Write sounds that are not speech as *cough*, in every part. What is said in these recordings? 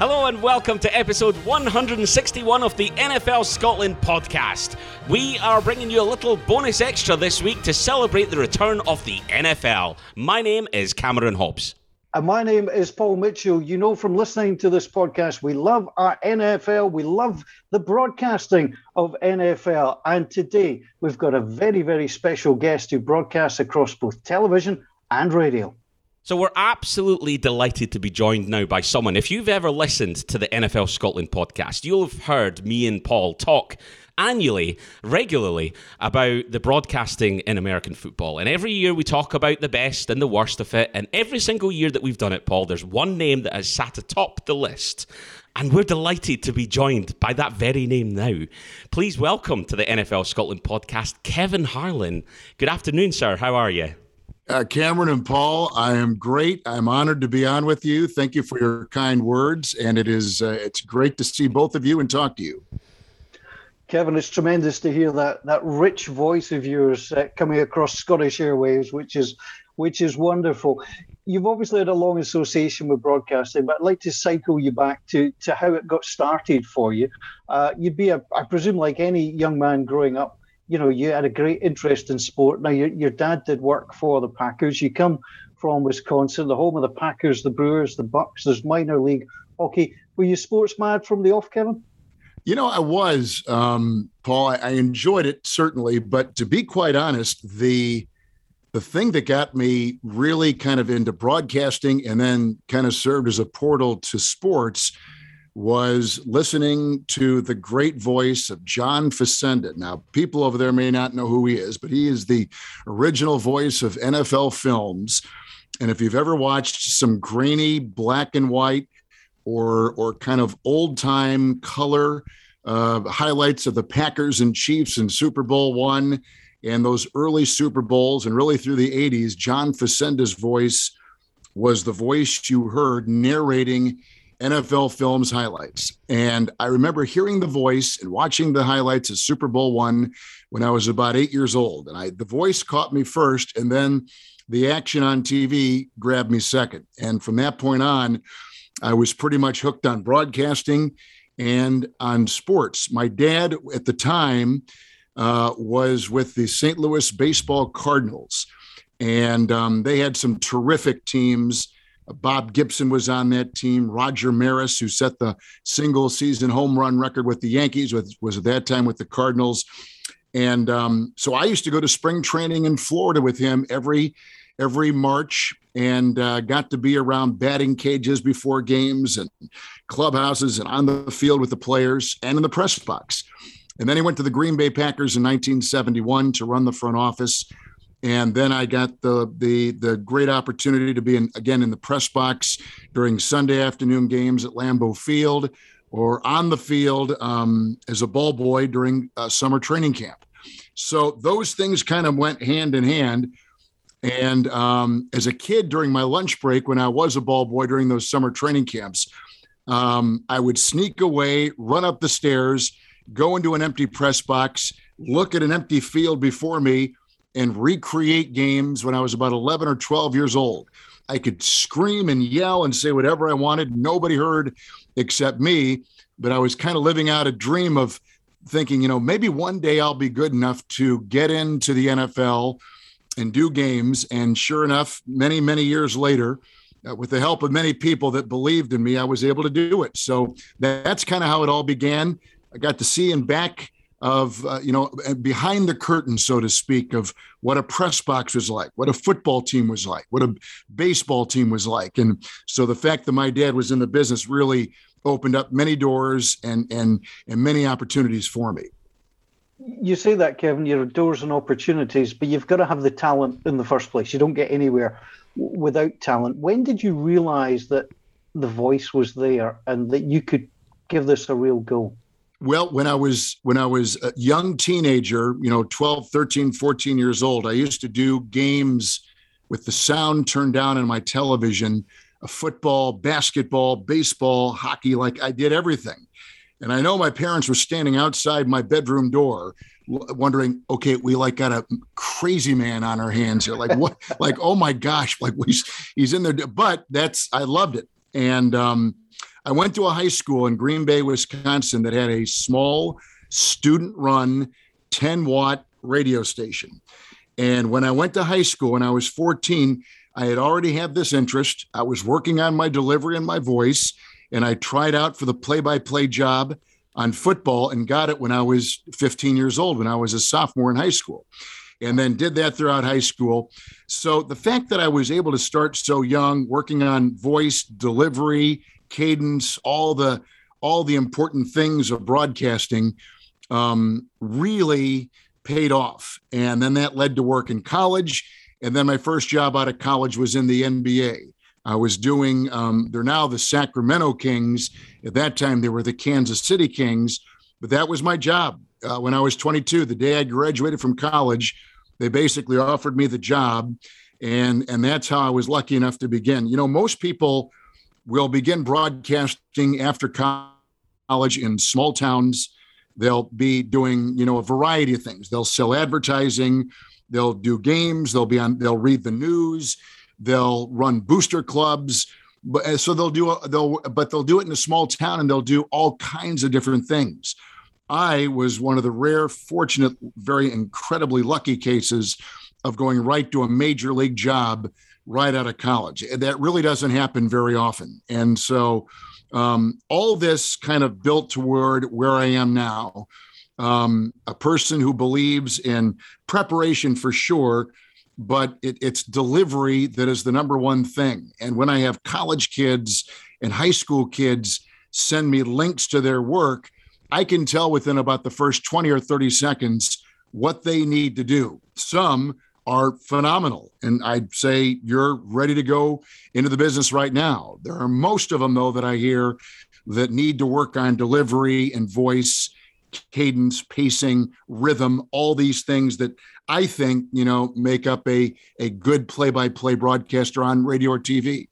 Hello and welcome to episode 161 of the NFL Scotland podcast. We are bringing you a little bonus extra this week to celebrate the return of the NFL. My name is Cameron Hobbs. And my name is Paul Mitchell. You know from listening to this podcast, we love our NFL. We love the broadcasting of NFL. And today we've got a very, very special guest who broadcasts across both television and radio. So we're absolutely delighted to be joined now by someone. If you've ever listened to the NFL Scotland podcast, you'll have heard me and Paul talk annually, regularly, about the broadcasting in American football. And every year we talk about the best and the worst of it. And every single year that we've done it, Paul, there's one name that has sat atop the list. And we're delighted to be joined by that very name now. Please welcome to the NFL Scotland podcast, Kevin Harlan. Good afternoon, sir. How are you? Uh, Cameron and Paul, I am great. I'm honored to be on with you. Thank you for your kind words, and it is uh, it's great to see both of you and talk to you. Kevin, it's tremendous to hear that that rich voice of yours uh, coming across Scottish airwaves, which is which is wonderful. You've obviously had a long association with broadcasting, but I'd like to cycle you back to to how it got started for you. Uh, you'd be, a, I presume, like any young man growing up, you know, you had a great interest in sport. Now, your, your dad did work for the Packers. You come from Wisconsin, the home of the Packers, the Brewers, the Bucks. There's minor league hockey. Were you sports mad from the off, Kevin? You know, I was, um, Paul. I, I enjoyed it certainly, but to be quite honest, the the thing that got me really kind of into broadcasting and then kind of served as a portal to sports was listening to the great voice of John Facenda. Now, people over there may not know who he is, but he is the original voice of NFL films. And if you've ever watched some grainy black and white or or kind of old time color uh, highlights of the Packers and Chiefs in Super Bowl one and those early Super Bowls and really through the 80s, John Facenda's voice was the voice you heard narrating NFL Films highlights. And I remember hearing the voice and watching the highlights of Super Bowl one when I was about eight years old. And I the voice caught me first, and then the action on TV grabbed me second. And from that point on, I was pretty much hooked on broadcasting and on sports. My dad at the time uh, was with the St. Louis Baseball Cardinals, and um, they had some terrific teams Bob Gibson was on that team. Roger Maris, who set the single season home run record with the Yankees, was, was at that time with the Cardinals. And um, so I used to go to spring training in Florida with him every every March and uh, got to be around batting cages before games and clubhouses and on the field with the players and in the press box. And then he went to the Green Bay Packers in 1971 to run the front office and then I got the the the great opportunity to be in again in the press box during Sunday afternoon games at Lambeau Field or on the field um, as a ball boy during uh, summer training camp. So those things kind of went hand in hand. And um, as a kid during my lunch break, when I was a ball boy during those summer training camps, um, I would sneak away, run up the stairs, go into an empty press box, look at an empty field before me, and recreate games when I was about 11 or 12 years old. I could scream and yell and say whatever I wanted. Nobody heard except me. But I was kind of living out a dream of thinking, you know, maybe one day I'll be good enough to get into the NFL and do games. And sure enough, many, many years later, uh, with the help of many people that believed in me, I was able to do it. So that's kind of how it all began. I got to see and back of uh, you know behind the curtain so to speak of what a press box was like what a football team was like what a baseball team was like. And so the fact that my dad was in the business really opened up many doors and and and many opportunities for me. You say that kevin your doors and opportunities but you've got to have the talent in the first place. You don't get anywhere without talent. When did you realize that the voice was there and that you could give this a real go well, when I was when I was a young teenager, you know, 12, 13, 14 years old, I used to do games with the sound turned down on my television, football, basketball, baseball, hockey, like I did everything. And I know my parents were standing outside my bedroom door wondering, okay, we like got a crazy man on our hands here. Like what? *laughs* like, oh my gosh, like he's, he's in there. But that's, I loved it. And um, I went to a high school in Green Bay, Wisconsin that had a small student run 10 watt radio station. And when I went to high school when I was 14, I had already had this interest. I was working on my delivery and my voice, and I tried out for the play by play job on football and got it when I was 15 years old, when I was a sophomore in high school, and then did that throughout high school. So the fact that I was able to start so young, working on voice, delivery, cadence, all the all the important things of broadcasting, um, really paid off. And then that led to work in college. And then my first job out of college was in the NBA. I was doing, um, they're now the Sacramento Kings. At that time, they were the Kansas City Kings. But that was my job uh, when I was 22. The day I graduated from college, they basically offered me the job. And, and that's how I was lucky enough to begin. You know, most people will begin broadcasting after college in small towns. They'll be doing, you know, a variety of things. They'll sell advertising, they'll do games, they'll be on, they'll read the news They'll run booster clubs, but uh, so they'll do they'll but they'll do it in a small town and they'll do all kinds of different things. I was one of the rare, fortunate, very incredibly lucky cases of going right to a major league job right out of college. That really doesn't happen very often. And so um, all this kind of built toward where I am now. Um, a person who believes in preparation for sure, but it, it's delivery that is the number one thing. And when I have college kids and high school kids send me links to their work, I can tell within about the first 20 or 30 seconds what they need to do. Some are phenomenal. And I'd say you're ready to go into the business right now. There are most of them, though, that I hear that need to work on delivery and voice cadence, pacing, rhythm, all these things that I think, you know, make up a, a good play by play broadcaster on radio or TV.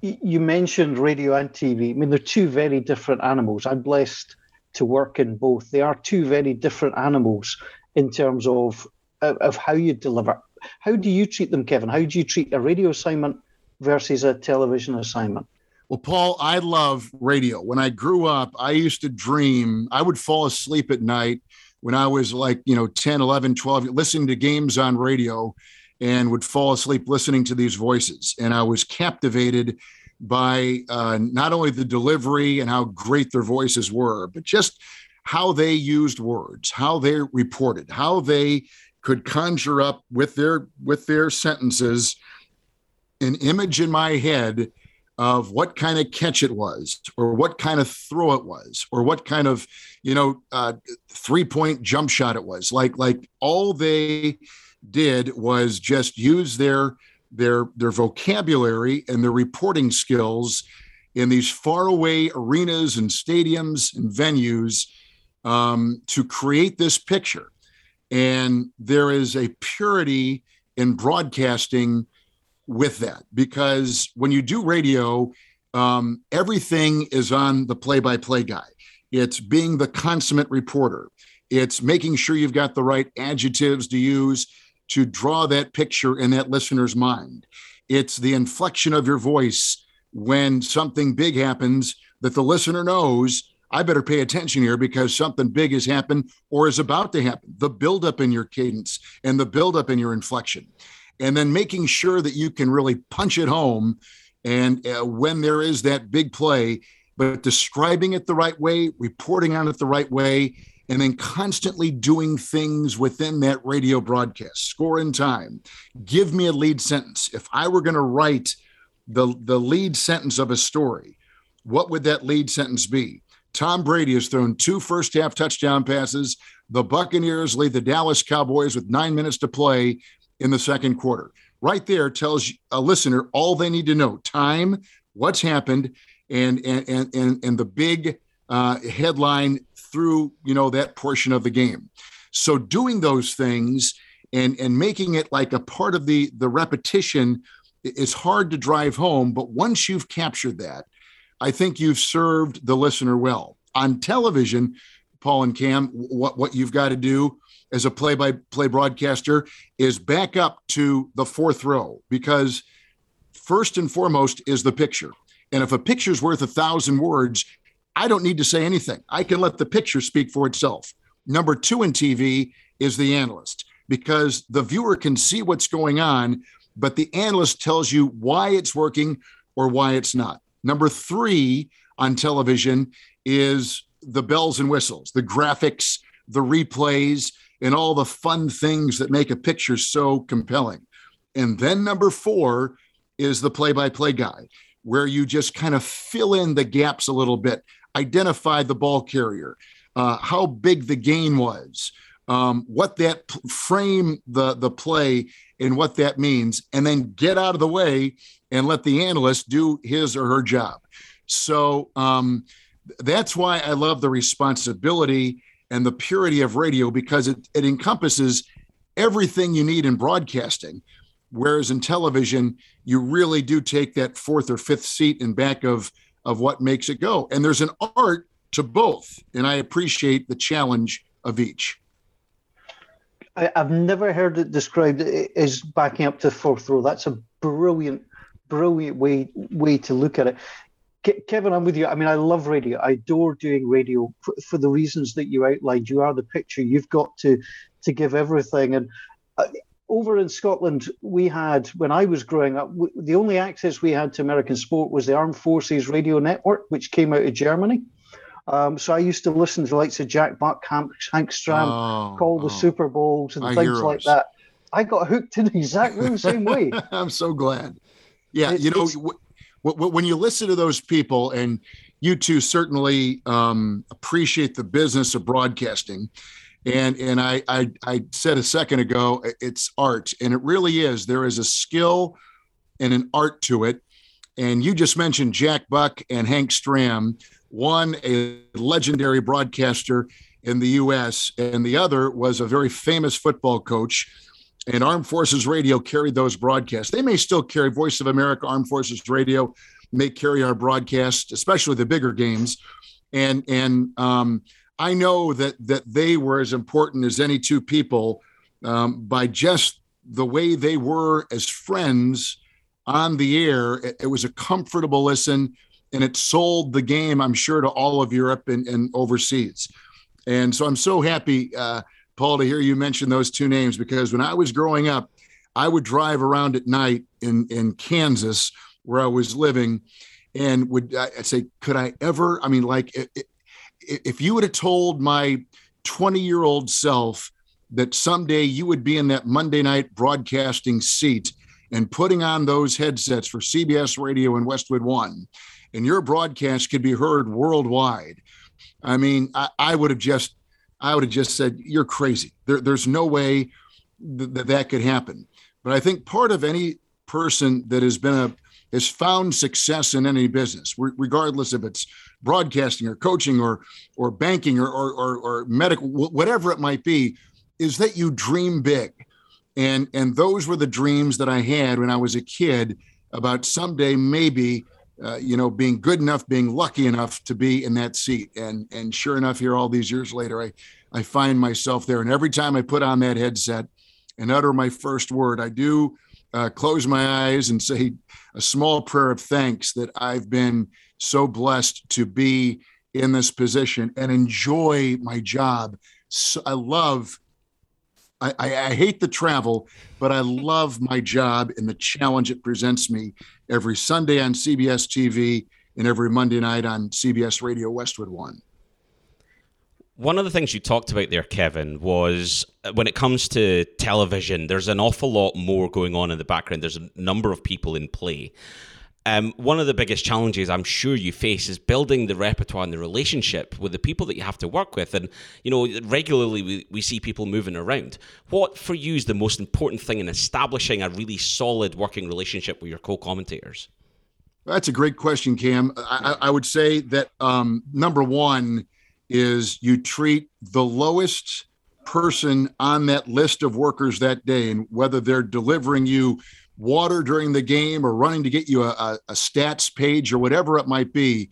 You mentioned radio and TV. I mean, they're two very different animals. I'm blessed to work in both. They are two very different animals in terms of of how you deliver. How do you treat them, Kevin? How do you treat a radio assignment versus a television assignment? Well, Paul, I love radio. When I grew up, I used to dream, I would fall asleep at night when I was like, you know, 10, 11, 12, listening to games on radio and would fall asleep listening to these voices. And I was captivated by uh, not only the delivery and how great their voices were, but just how they used words, how they reported, how they could conjure up with their with their sentences an image in my head of what kind of catch it was or what kind of throw it was or what kind of you know uh, three point jump shot it was. Like like all they did was just use their their their vocabulary and their reporting skills in these faraway arenas and stadiums and venues um, to create this picture and there is a purity in broadcasting with that because when you do radio, um, everything is on the play by play guy. It's being the consummate reporter, it's making sure you've got the right adjectives to use to draw that picture in that listener's mind. It's the inflection of your voice when something big happens that the listener knows I better pay attention here because something big has happened or is about to happen. The buildup in your cadence and the buildup in your inflection and then making sure that you can really punch it home. And uh, when there is that big play, but describing it the right way, reporting on it the right way, and then constantly doing things within that radio broadcast, score in time. Give me a lead sentence. If I were going to write the, the lead sentence of a story, what would that lead sentence be? Tom Brady has thrown two first half touchdown passes. The Buccaneers lead the Dallas Cowboys with nine minutes to play in the second quarter. Right there tells a listener all they need to know time, what's happened, and and and and, and the big uh, headline through you know that portion of the game. So doing those things and and making it like a part of the the repetition is hard to drive home. But once you've captured that, I think you've served the listener well. On television, Paul and Cam, what what you've got to do as a play by play broadcaster is back up to the fourth row because first and foremost is the picture. And if a picture's worth a thousand words, I don't need to say anything. I can let the picture speak for itself. Number two in TV is the analyst because the viewer can see what's going on, but the analyst tells you why it's working or why it's not. Number three on television is the bells and whistles, the graphics, the replays, and all the fun things that make a picture so compelling. And then number four is the play by play guy, where you just kind of fill in the gaps a little bit, identify the ball carrier, uh, how big the gain was, um, what that p- frame the, the play and what that means, and then get out of the way and let the analyst do his or her job. So um, that's why I love the responsibility and the purity of radio because it, it encompasses everything you need in broadcasting. Whereas in television, you really do take that fourth or fifth seat in back of, of what makes it go. And there's an art to both. And I appreciate the challenge of each. I, have never heard it described as backing up to fourth row. That's a brilliant, brilliant way way to look at it. Kevin, I'm with you. I mean, I love radio. I adore doing radio for, for, the reasons that you outlined. You are the picture. You've got to to give everything. And uh, over in Scotland, we had when I was growing up, w- the only access we had to American sport was the Armed Forces Radio Network, which came out of Germany. Um, so I used to listen to the likes of Jack Buck, Hank, Hank Stram, oh, call the oh, Super Bowls and things heroes. like that. I got hooked in exactly the same way. *laughs* I'm so glad. Yeah, it, you know, when you listen to those people, and you two certainly um, appreciate the business of broadcasting, and and I, I I said a second ago, it's art, and it really is. There is a skill and an art to it. And you just mentioned Jack Buck and Hank Stram, one a legendary broadcaster in the U.S., and the other was a very famous football coach and Armed Forces Radio carried those broadcasts. They may still carry Voice of America, Armed Forces Radio may carry our broadcast, especially the bigger games. And and um, I know that that they were as important as any two people um, by just the way they were as friends on the air. It, it, was a comfortable listen, and it sold the game, I'm sure, to all of Europe and, and overseas. And so I'm so happy. Uh, Paul, to hear you mention those two names because when I was growing up, I would drive around at night in in Kansas where I was living, and would I'd say, could I ever? I mean, like if you would have told my 20 year old self that someday you would be in that Monday night broadcasting seat and putting on those headsets for CBS Radio and Westwood One, and your broadcast could be heard worldwide. I mean, I, I would have just I would have just said, You're crazy. There, there's no way that that could happen. But I think part of any person that has been a has found success in any business, regardless if it's broadcasting or coaching or or banking or or, or, or medical, whatever it might be, is that you dream big. And and those were the dreams that I had when I was a kid about someday maybe uh, you know, being good enough, being lucky enough to be in that seat. And and sure enough, here all these years later, I I find myself there. And every time I put on that headset and utter my first word, I do uh, close my eyes and say a small prayer of thanks that I've been so blessed to be in this position and enjoy my job. So I love I, I, hate the travel, but I love my job and the challenge it presents me every Sunday on CBS TV and every Monday night on CBS Radio Westwood One. One of the things you talked about there, Kevin, was uh, when it comes to television, there's an awful lot more going on in the background. There's a number of people in play. Um, one of the biggest challenges I'm sure you face is building the repertoire and the relationship with the people that you have to work with. And, you know, regularly we, we see people moving around. What for you is the most important thing in establishing a really solid working relationship with your co commentators? That's a great question, Cam. I, I would say that um, number one is you treat the lowest person on that list of workers that day, and whether they're delivering you water during the game or running to get you a, a, stats page or whatever it might be,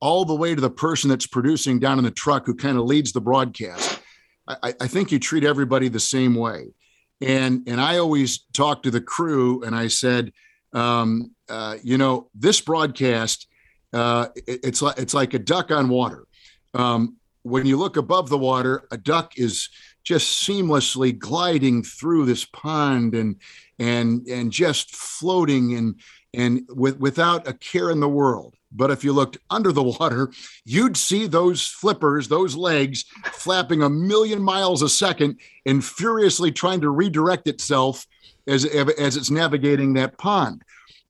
all the way to the person that's producing down in the truck who kind of leads the broadcast. I, I think you treat everybody the same way. And, and I always talk to the crew and I said, um, uh, you know, this broadcast uh, it, it's like it's like a duck on water. Um, when you look above the water, a duck is just seamlessly gliding through this pond and and and just floating and and with without a care in the world. But if you looked under the water, you'd see those flippers, those legs flapping a million miles a second and furiously trying to redirect itself as, as it's navigating that pond.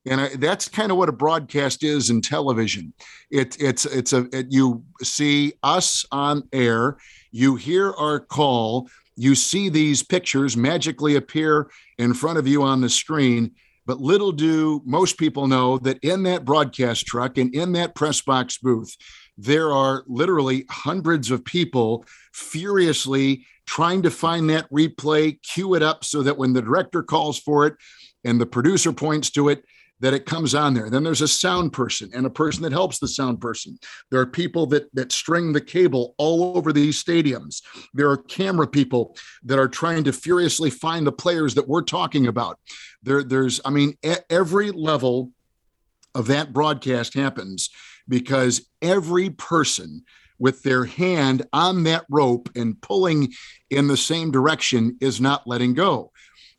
And I, that's kind of what a broadcast is in television. It, it's it's a it, you see us on air, you hear our call, you see these pictures magically appear in front of you on the screen, but little do most people know that in that broadcast truck and in that press box booth, there are literally hundreds of people furiously trying to find that replay, cue it up so that when the director calls for it and the producer points to it, that it comes on there. Then there's a sound person and a person that helps the sound person. There are people that that string the cable all over these stadiums. There are camera people that are trying to furiously find the players that we're talking about. There, there's, I mean, at every level of that broadcast happens because every person with their hand on that rope and pulling in the same direction is not letting go.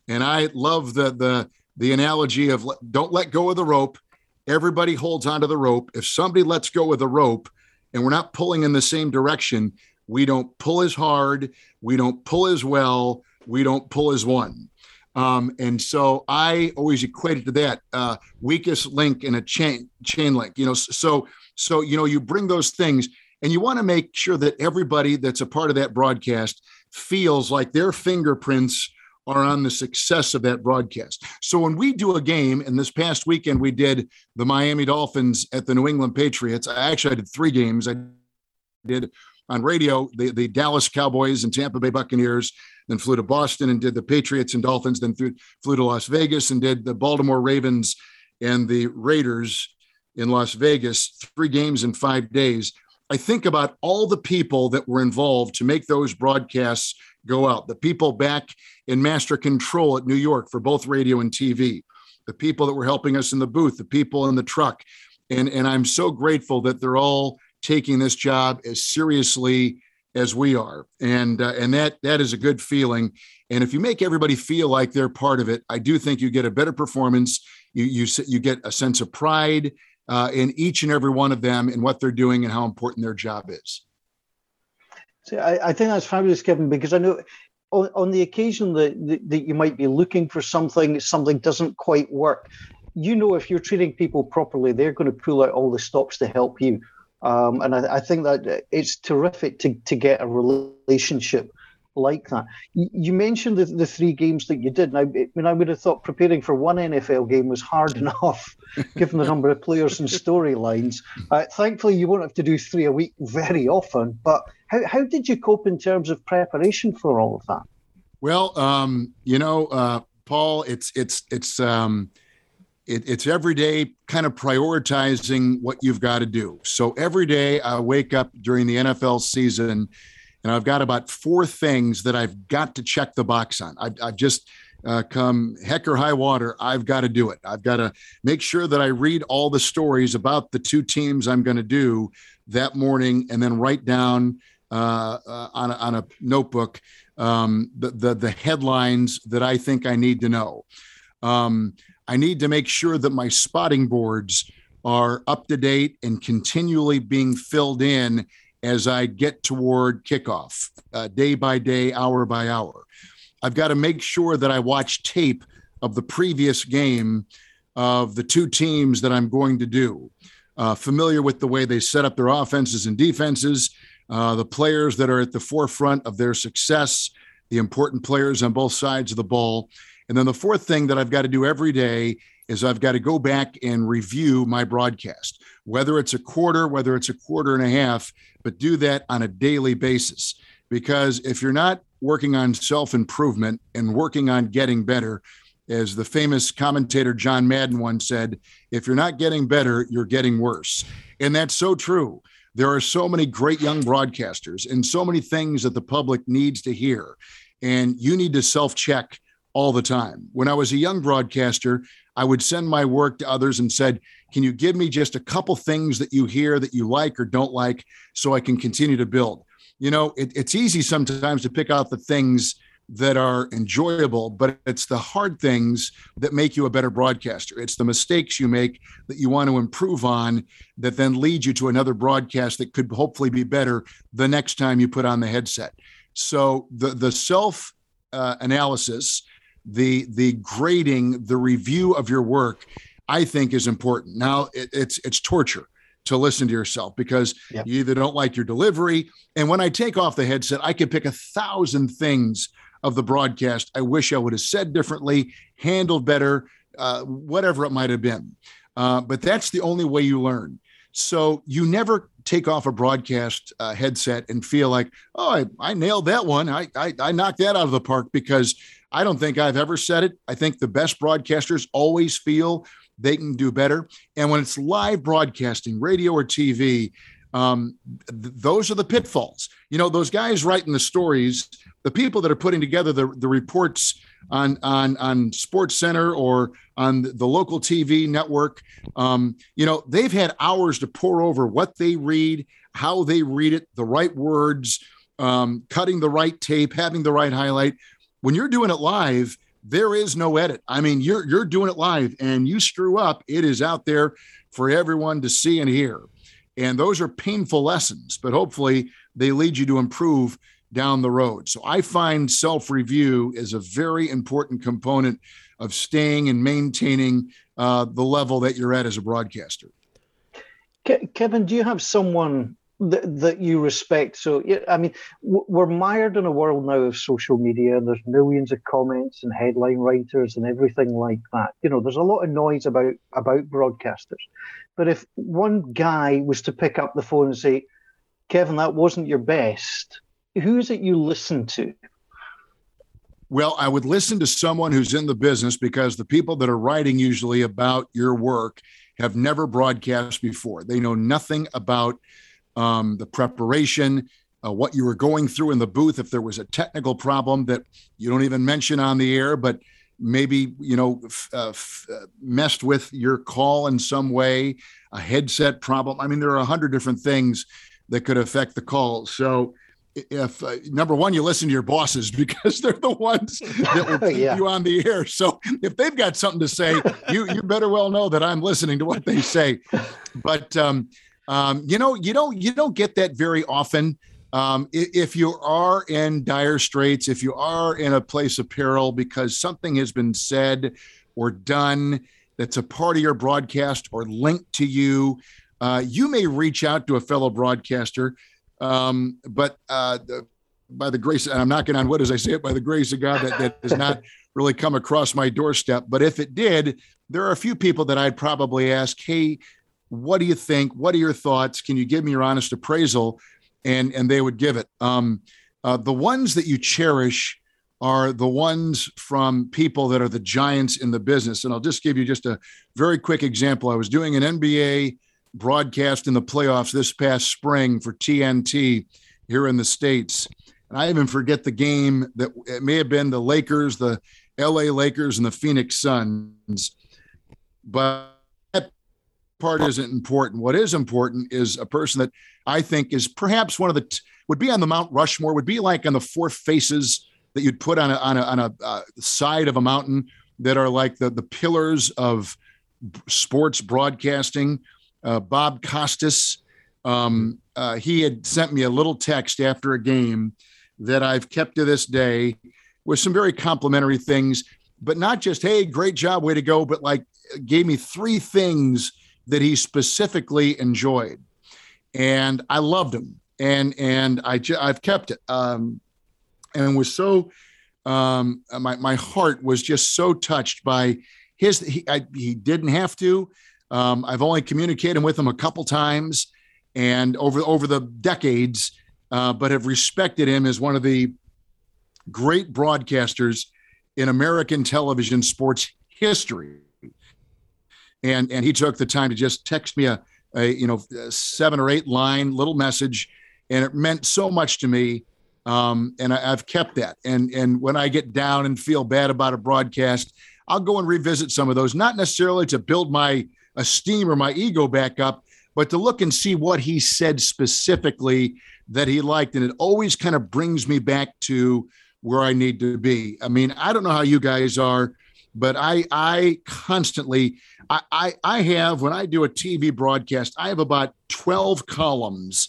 And I love the the the analogy of don't let go of the rope. Everybody holds onto the rope. If somebody lets go of the rope and we're not pulling in the same direction, we don't pull as hard, we don't pull as well, we don't pull as one. Um, and so I always equate it to that uh, weakest link in a chain chain link. You know, so so you know you bring those things, and you want to make sure that everybody that's a part of that broadcast feels like their fingerprints are on the success of that broadcast. So when we do a game, and this past weekend we did the Miami Dolphins at the New England Patriots. I actually I did three games. I did on radio the, the Dallas Cowboys and Tampa Bay Buccaneers, then flew to Boston and did the Patriots and Dolphins, then flew, flew to Las Vegas and did the Baltimore Ravens and the Raiders in Las Vegas, three games in five days. I think about all the people that were involved to make those broadcasts go out. The people back in master control at New York for both radio and TV, the people that were helping us in the booth, the people in the truck. And, and I'm so grateful that they're all taking this job as seriously as we are. And, uh, and that, that is a good feeling. And if you make everybody feel like they're part of it, I do think you get a better performance. You, you, you get a sense of pride uh, in each and every one of them and what they're doing and how important their job is. See, I, I think that's fabulous, Kevin, because I know on, on the occasion that, that, that you might be looking for something, something doesn't quite work. You know, if you're treating people properly, they're going to pull out all the stops to help you. Um, and I, I, think that it's terrific to, to get a relationship like that. You mentioned the, the three games that you did. Now, I mean, I would have thought preparing for one NFL game was hard *laughs* enough, given the number of players and storylines. Uh, thankfully, you won't have to do three a week very often. But how, how did you cope in terms of preparation for all of that? Well, um, you know, uh, Paul, it's it's it's um, it, it's every day kind of prioritizing what you've got to do. So every day I wake up during the NFL season and I've got about four things that I've got to check the box on. I, I just uh, come heck or high water, I've got to do it. I've got to make sure that I read all the stories about the two teams I'm going to do that morning, and then write down uh, uh, on, a, on a notebook um, the, the, the headlines that I think I need to know. Um, I need to make sure that my spotting boards are up to date and continually being filled in as I get toward kickoff, uh, day by day, hour by hour. I've got to make sure that I watch tape of the previous game of the two teams that I'm going to do. Uh, familiar with the way they set up their offenses and defenses, uh, the players that are at the forefront of their success, the important players on both sides of the ball. And then the fourth thing that I've got to do every day is I've got to go back and review my broadcast, whether it's a quarter, whether it's a quarter and a half, but do that on a daily basis. Because if you're not working on self improvement and working on getting better, as the famous commentator John Madden once said, if you're not getting better, you're getting worse. And that's so true. There are so many great young broadcasters and so many things that the public needs to hear. And you need to self check all the time. When I was a young broadcaster, I would send my work to others and said, "Can you give me just a couple things that you hear that you like or don't like, so I can continue to build?" You know, it, it's easy sometimes to pick out the things that are enjoyable, but it's the hard things that make you a better broadcaster. It's the mistakes you make that you want to improve on that then lead you to another broadcast that could hopefully be better the next time you put on the headset. So the the self uh, analysis, the the grading, the review of your work, I think is important. Now it, it's it's torture to listen to yourself because yep. you either don't like your delivery. And when I take off the headset, I can pick a thousand things of the broadcast I wish I would have said differently, handled better, uh, whatever it might have been. Uh, but that's the only way you learn. So you never take off a broadcast uh, headset and feel like, oh, I, I nailed that one. I, I, I knocked that out of the park because I don't think I've ever said it. I think the best broadcasters always feel they can do better. And when it's live broadcasting, radio or TV, um, th- those are the pitfalls. You know, those guys writing the stories, the people that are putting together the, the reports on on on Sports Center or on the local TV network, um, you know, they've had hours to pore over what they read, how they read it, the right words, um, cutting the right tape, having the right highlight. When you're doing it live, there is no edit. I mean, you're you're doing it live, and you screw up, it is out there for everyone to see and hear. And those are painful lessons, but hopefully they lead you to improve down the road. So I find self review is a very important component of staying and maintaining uh, the level that you're at as a broadcaster. Kevin, do you have someone that, that you respect. So, I mean, we're mired in a world now of social media, there's millions of comments and headline writers and everything like that. You know, there's a lot of noise about about broadcasters. But if one guy was to pick up the phone and say, "Kevin, that wasn't your best," who is it you listen to? Well, I would listen to someone who's in the business because the people that are writing usually about your work have never broadcast before. They know nothing about um, the preparation, uh, what you were going through in the booth, if there was a technical problem that you don't even mention on the air, but maybe you know f- uh, f- uh, messed with your call in some way, a headset problem. I mean, there are a hundred different things that could affect the call. So if uh, number one you listen to your bosses *laughs* because they're the ones that will keep yeah. you on the air so if they've got something to say you you better well know that i'm listening to what they say but um, um, you know, you don't you don't get that very often. Um, if you are in dire straits, if you are in a place of peril because something has been said or done that's a part of your broadcast or linked to you, uh, you may reach out to a fellow broadcaster. Um, but uh, by the grace, and I'm knocking on wood as I say it, by the grace of God, that, that has not *laughs* really come across my doorstep. But if it did, there are a few people that I'd probably ask, hey, what do you think? What are your thoughts? Can you give me your honest appraisal? And and they would give it. Um, uh, the ones that you cherish are the ones from people that are the giants in the business. And I'll just give you just a very quick example. I was doing an NBA broadcast in the playoffs this past spring for TNT here in the States. And I even forget the game that it may have been the Lakers, the LA Lakers, and the Phoenix Suns. But part isn't important. What is important is a person that I think is perhaps one of the t- would be on the Mount Rushmore, would be like on the four faces that you'd put on a on a, on a uh, side of a mountain that are like the the pillars of sports broadcasting. Uh, Bob Costas, um, uh, he had sent me a little text after a game that I've kept to this day with some very complimentary things, but not just hey, great job, way to go, but like gave me three things that he specifically enjoyed, and I loved him, and and I I've kept it, um, and was so um, my my heart was just so touched by his. He I, he didn't have to. Um, I've only communicated with him a couple times, and over over the decades, uh, but have respected him as one of the great broadcasters in American television sports history and and he took the time to just text me a, a you know a seven or eight line little message, and it meant so much to me. Um, and I, have kept that. And and when I get down and feel bad about a broadcast, I'll go and revisit some of those, not necessarily to build my esteem or my ego back up, but to look and see what he said specifically that he liked. And it always kind of brings me back to where I need to be. I mean, I don't know how you guys are, but I I constantly I I, I have when I do a TV broadcast, I have about 12 columns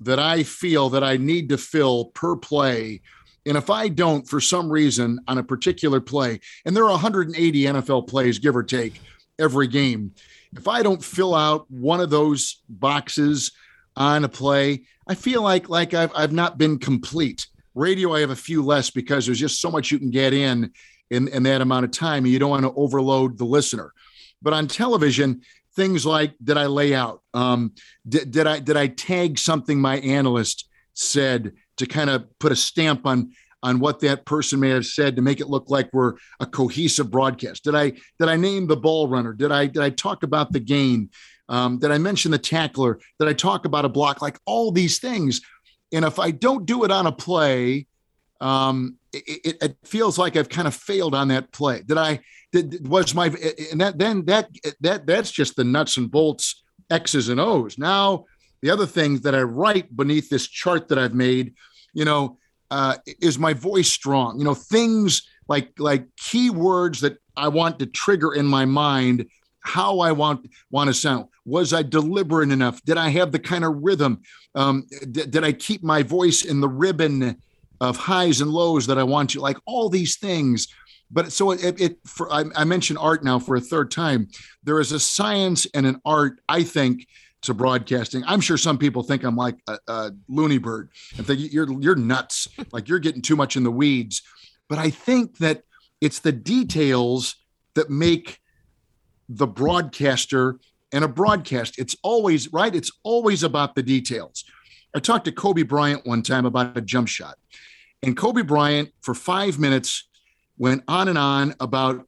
that I feel that I need to fill per play. And if I don't, for some reason, on a particular play, and there are 180 NFL plays, give or take, every game, if I don't fill out one of those boxes on a play, I feel like like I've I've not been complete. Radio, I have a few less because there's just so much you can get in in, in that amount of time, and you don't want to overload the listener. But on television, things like did I lay out? Um, did, did I did I tag something my analyst said to kind of put a stamp on on what that person may have said to make it look like we're a cohesive broadcast? Did I did I name the ball runner? Did I did I talk about the gain? Um, did I mention the tackler? Did I talk about a block? Like all these things. And if I don't do it on a play, um, it, it, feels like I've kind of failed on that play. Did I? Did, was my and that then that that that's just the nuts and bolts X's and O's. Now the other things that I write beneath this chart that I've made, you know, uh, is my voice strong? You know, things like like keywords that I want to trigger in my mind how I want want to sound. Was I deliberate enough? Did I have the kind of rhythm? Um, did, did I keep my voice in the ribbon of highs and lows that I want to? Like all these things. But so it, it for I, I mentioned art now for a third time. There is a science and an art, I think, to broadcasting. I'm sure some people think I'm like a, a loony bird and think you're you're nuts, like you're getting too much in the weeds. But I think that it's the details that make the broadcaster and a broadcast. It's always right. It's always about the details. I talked to Kobe Bryant one time about a jump shot, and Kobe Bryant for five minutes went on and on about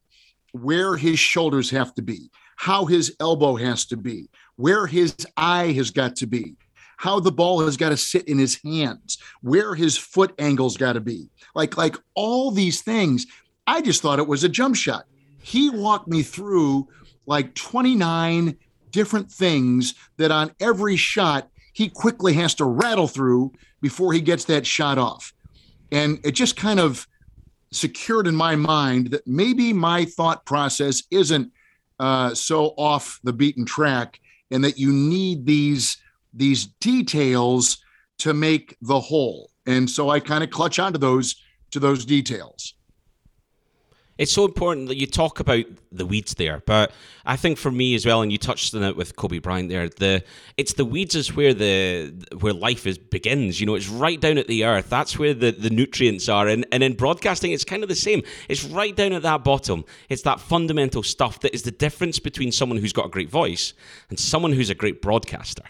where his shoulders have to be, how his elbow has to be, where his eye has got to be, how the ball has got to sit in his hands, where his foot angle's got to be. Like like all these things. I just thought it was a jump shot. He walked me through like 29 different things that on every shot he quickly has to rattle through before he gets that shot off. And it just kind of secured in my mind that maybe my thought process isn't uh, so off the beaten track and that you need these these details to make the whole. And so I kind of clutch onto those to those details. It's so important that you talk about the weeds there, but I think for me as well, and you touched on it with Kobe Bryant there. The it's the weeds is where the where life is begins. You know, it's right down at the earth. That's where the, the nutrients are, and and in broadcasting, it's kind of the same. It's right down at that bottom. It's that fundamental stuff that is the difference between someone who's got a great voice and someone who's a great broadcaster.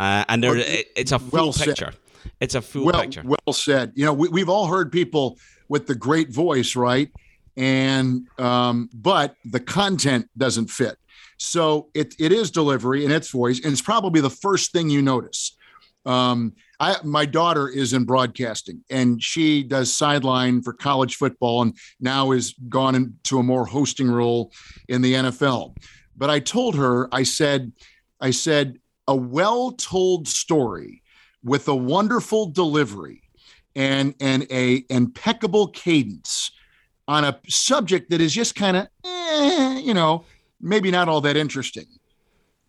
Uh, and there, well, it's a full well picture. It's a full well, picture. Well said. You know, we, we've all heard people with the great voice, right? And um, but the content doesn't fit. So it it is delivery and it's voice, and it's probably the first thing you notice. Um, I my daughter is in broadcasting, and she does sideline for college football, and now is gone into a more hosting role in the NFL. But I told her, I said, I said, a well-told story with a wonderful delivery and and a impeccable cadence on a subject that is just kind of, eh, you know, maybe not all that interesting,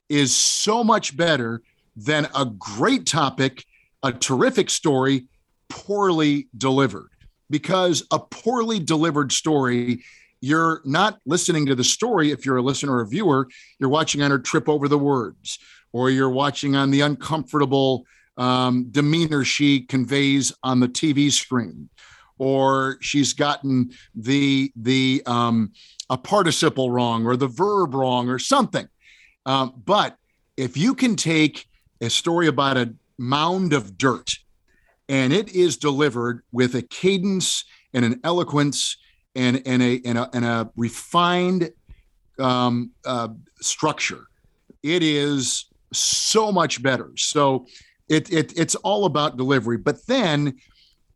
is so much better than a great topic, a terrific story, poorly delivered. Because a poorly delivered story, you're not listening to the story if you're a listener or viewer, you're watching on her trip over the words, or you're watching on the uncomfortable um, demeanor she conveys on the TV screen or she's gotten the the um, a participle wrong or the verb wrong or something. Um, but if you can take a story about a mound of dirt and it is delivered with a cadence and an eloquence and, and, a, and, a, and a refined um, uh, structure, it is so much better. So it, it, it's all about delivery. But then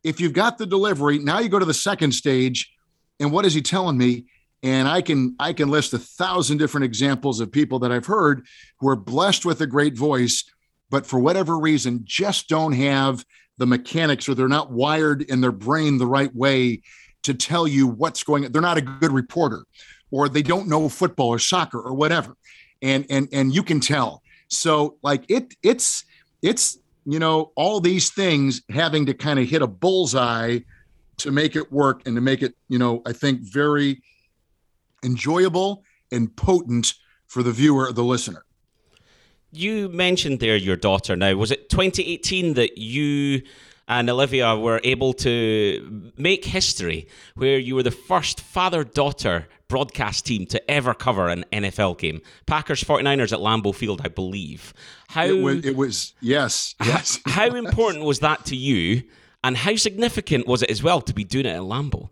if you've got the delivery, now you go to the second stage, and what is he telling me? And I can I can list a thousand different examples of people that I've heard who are blessed with a great voice, but for whatever reason just don't have the mechanics or they're not wired in their brain the right way to tell you what's going on. They're not a good reporter or they don't know football or soccer or whatever. And and and you can tell. So like it it's it's you know all these things having to kind of hit a bullseye to make it work and to make it you know I think very enjoyable and potent for the viewer the listener. You mentioned there your daughter now. Was it 2018 that you and Olivia were able to make history where you were the first father daughter broadcast team to ever cover an NFL game? Packers 49ers at Lambeau Field, I believe. How it was, it was yes, yes. *laughs* how important was that to you? And how significant was it as well to be doing it at Lambeau?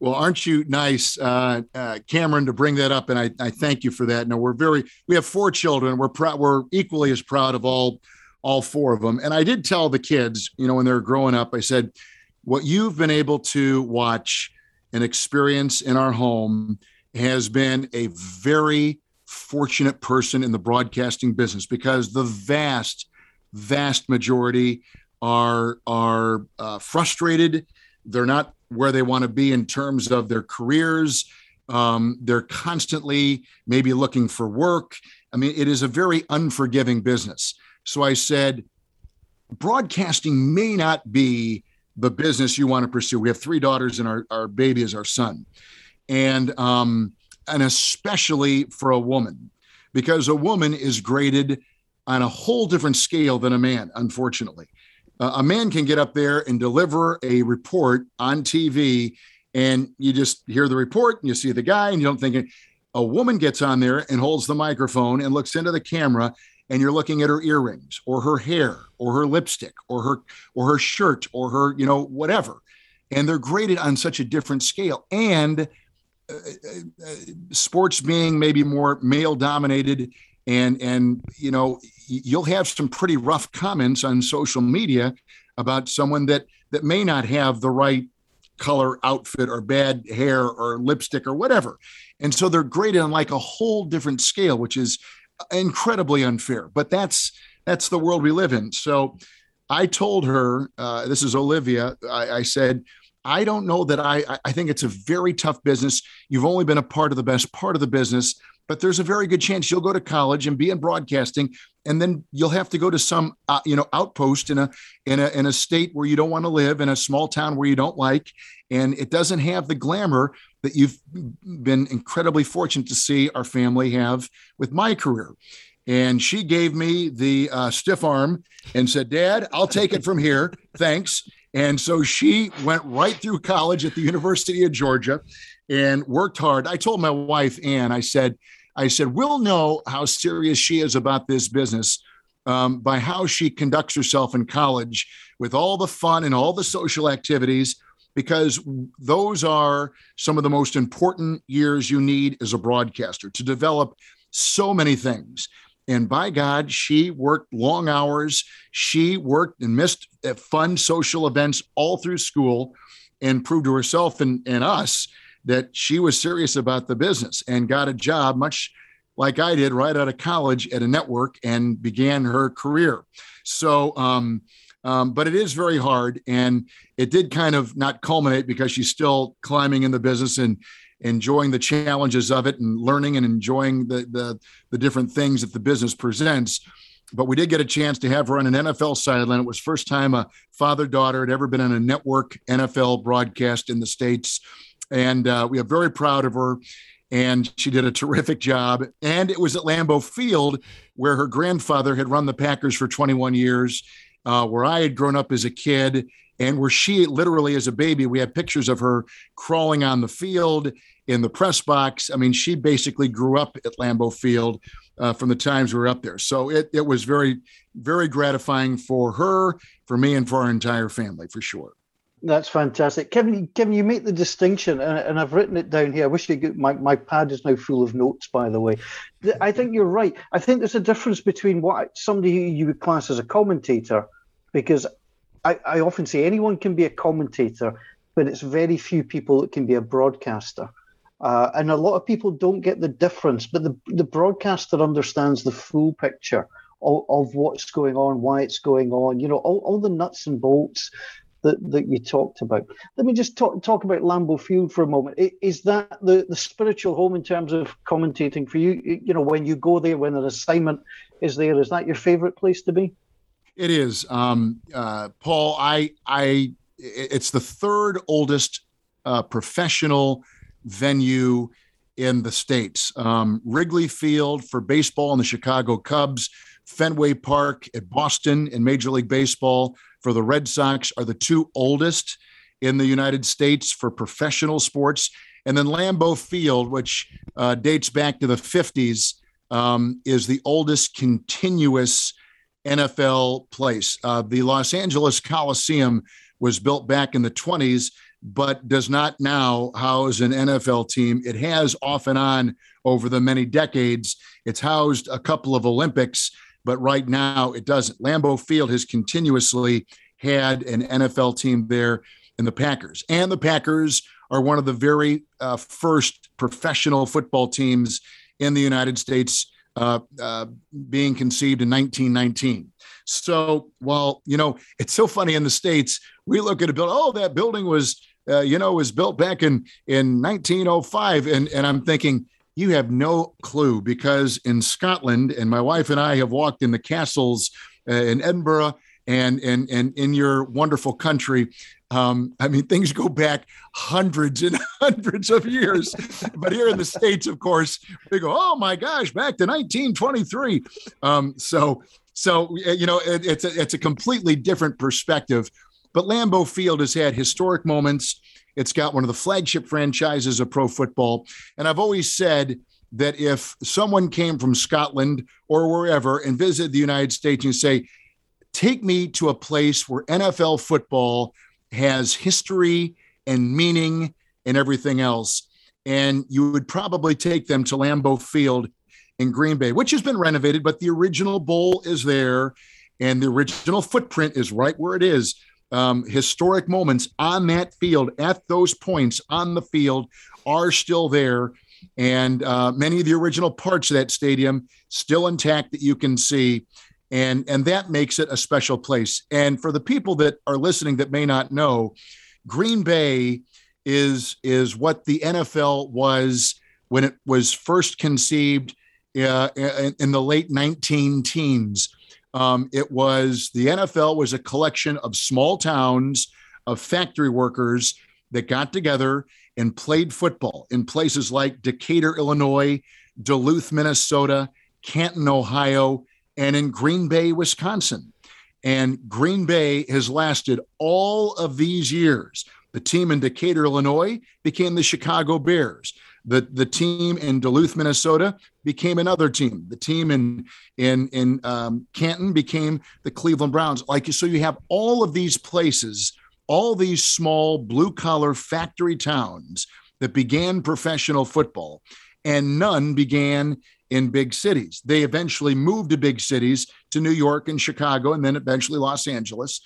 Well, aren't you nice, uh, uh, Cameron, to bring that up? And I, I thank you for that. No, we're very, we have four children. We're proud, we're equally as proud of all, all four of them. And I did tell the kids, you know, when they're growing up, I said, what you've been able to watch and experience in our home has been a very fortunate person in the broadcasting business because the vast, vast majority are are uh, frustrated. They're not where they want to be in terms of their careers. Um, they're constantly maybe looking for work. I mean, it is a very unforgiving business. So I said, broadcasting may not be the business you want to pursue. We have three daughters, and our, our baby is our son. And, um, and especially for a woman, because a woman is graded on a whole different scale than a man, unfortunately uh, a man can get up there and deliver a report on TV, and you just hear the report and you see the guy, and you don't think it. a woman gets on there and holds the microphone and looks into the camera and you're looking at her earrings or her hair or her lipstick or her or her shirt or her you know whatever. And they're graded on such a different scale. And uh, uh, uh sports being maybe more male dominated and and you know you'll have some pretty rough comments on social media about someone that that may not have the right color outfit or bad hair or lipstick or whatever. And so they're graded on like a whole different scale which is incredibly unfair but that's that's the world we live in so i told her uh, this is olivia I, I said I don't know that I, I think it's a very tough business. You've only been a part of the best part of the business but there's a very good chance you'll go to college and be in broadcasting and then you'll have to go to some uh, you know outpost in a in a in a state where you don't want to live in a small town where you don't like and it doesn't have the glamour that you've been incredibly fortunate to see our family have with my career. And she gave me the uh, stiff arm and said dad i'll take it from here. Thanks. And so she went right through college at the university of georgia and worked hard. I told my wife, Ann, I said, I said, we'll know how serious she is about this business um, by how she conducts herself in college with all the fun and all the social activities, because those are some of the most important years you need as a broadcaster to develop so many things. And by God, she worked long hours. She worked and missed uh, fun social events all through school and proved to herself and, and us that she was serious about the business and got a job, much like I did right out of college at a network and began her career. So, um, um, but it is very hard, and it did kind of not culminate because she's still climbing in the business and enjoying the challenges of it and learning and enjoying the the, the different things that the business presents. But we did get a chance to have her on an NFL sideline. It was first time a father daughter had ever been on a network NFL broadcast in the states and uh, we are very proud of her. And she did a terrific job. And it was at Lambeau Field where her grandfather had run the Packers for 21 years, uh, where I had grown up as a kid, and where she literally, as a baby, we have pictures of her crawling on the field in the press box. I mean, she basically grew up at Lambeau Field uh, from the times we were up there. So it, it was very, very gratifying for her, for me, and for our entire family, for sure. That's fantastic, Kevin. Kevin, you make the distinction, and, and I've written it down here. I wish you could, my my pad is now full of notes. By the way, I think you're right. I think there's a difference between what somebody who you would class as a commentator, because I, I often say anyone can be a commentator, but it's very few people that can be a broadcaster. Uh, and a lot of people don't get the difference, but the, the broadcaster understands the full picture of, of what's going on, why it's going on, you know, all, all the nuts and bolts that, that you talked about. Let me just talk, talk about Lambeau Field for a moment. Is that the, the spiritual home in terms of commentating for you? You know, when you go there, when an assignment is there, is that your favorite place to be? It is, um, uh, Paul. I, I, it's the third oldest uh, professional venue in the states. Um, Wrigley Field for baseball and the Chicago Cubs, Fenway Park at Boston in Major League Baseball for the Red Sox are the two oldest in the United States for professional sports. And then Lambeau Field, which uh, dates back to the 50s, um, is the oldest continuous NFL place. Uh, the Los Angeles Coliseum was built back in the 20s, but does not now house an NFL team. It has off and on over the many decades. It's housed a couple of Olympics, but right now it doesn't. Lambeau Field has continuously had an NFL team there in the Packers. And the Packers are one of the very uh, first professional football teams in the United States, uh, uh, being conceived in 1919. So, while you know, it's so funny in the states, we look at a building. Oh, that building was, uh, you know, was built back in in 1905, and and I'm thinking, you have no clue because in Scotland, and my wife and I have walked in the castles uh, in Edinburgh and and and in your wonderful country. Um, I mean, things go back hundreds and *laughs* hundreds of years. but here in the states, of course, they go, "Oh my gosh, back to 1923." Um, so, so you know, it, it's a, it's a completely different perspective. But Lambeau Field has had historic moments. It's got one of the flagship franchises of pro football. And I've always said that if someone came from Scotland or wherever and visited the United States and say, take me to a place where NFL football has history and meaning and everything else. And you would probably take them to Lambeau Field in Green Bay, which has been renovated, but the original bowl is there and the original footprint is right where it is um, historic moments on that field at those points on the field are still there. And uh, many of the original parts of that stadium still intact that you can see. And, and that makes it a special place. And for the people that are listening that may not know, Green Bay is, is what the NFL was when it was first conceived uh, in, in the late 19 teens um, it was the NFL was a collection of small towns of factory workers that got together and played football in places like Decatur, Illinois, Duluth, Minnesota, Canton, Ohio, and in Green Bay, Wisconsin. And Green Bay has lasted all of these years. The team in Decatur, Illinois became the Chicago Bears. The, the team in Duluth, Minnesota became another team. The team in in in um, Canton became the Cleveland Browns. Like so, you have all of these places, all these small blue collar factory towns that began professional football, and none began in big cities. They eventually moved to big cities to New York and Chicago, and then eventually Los Angeles.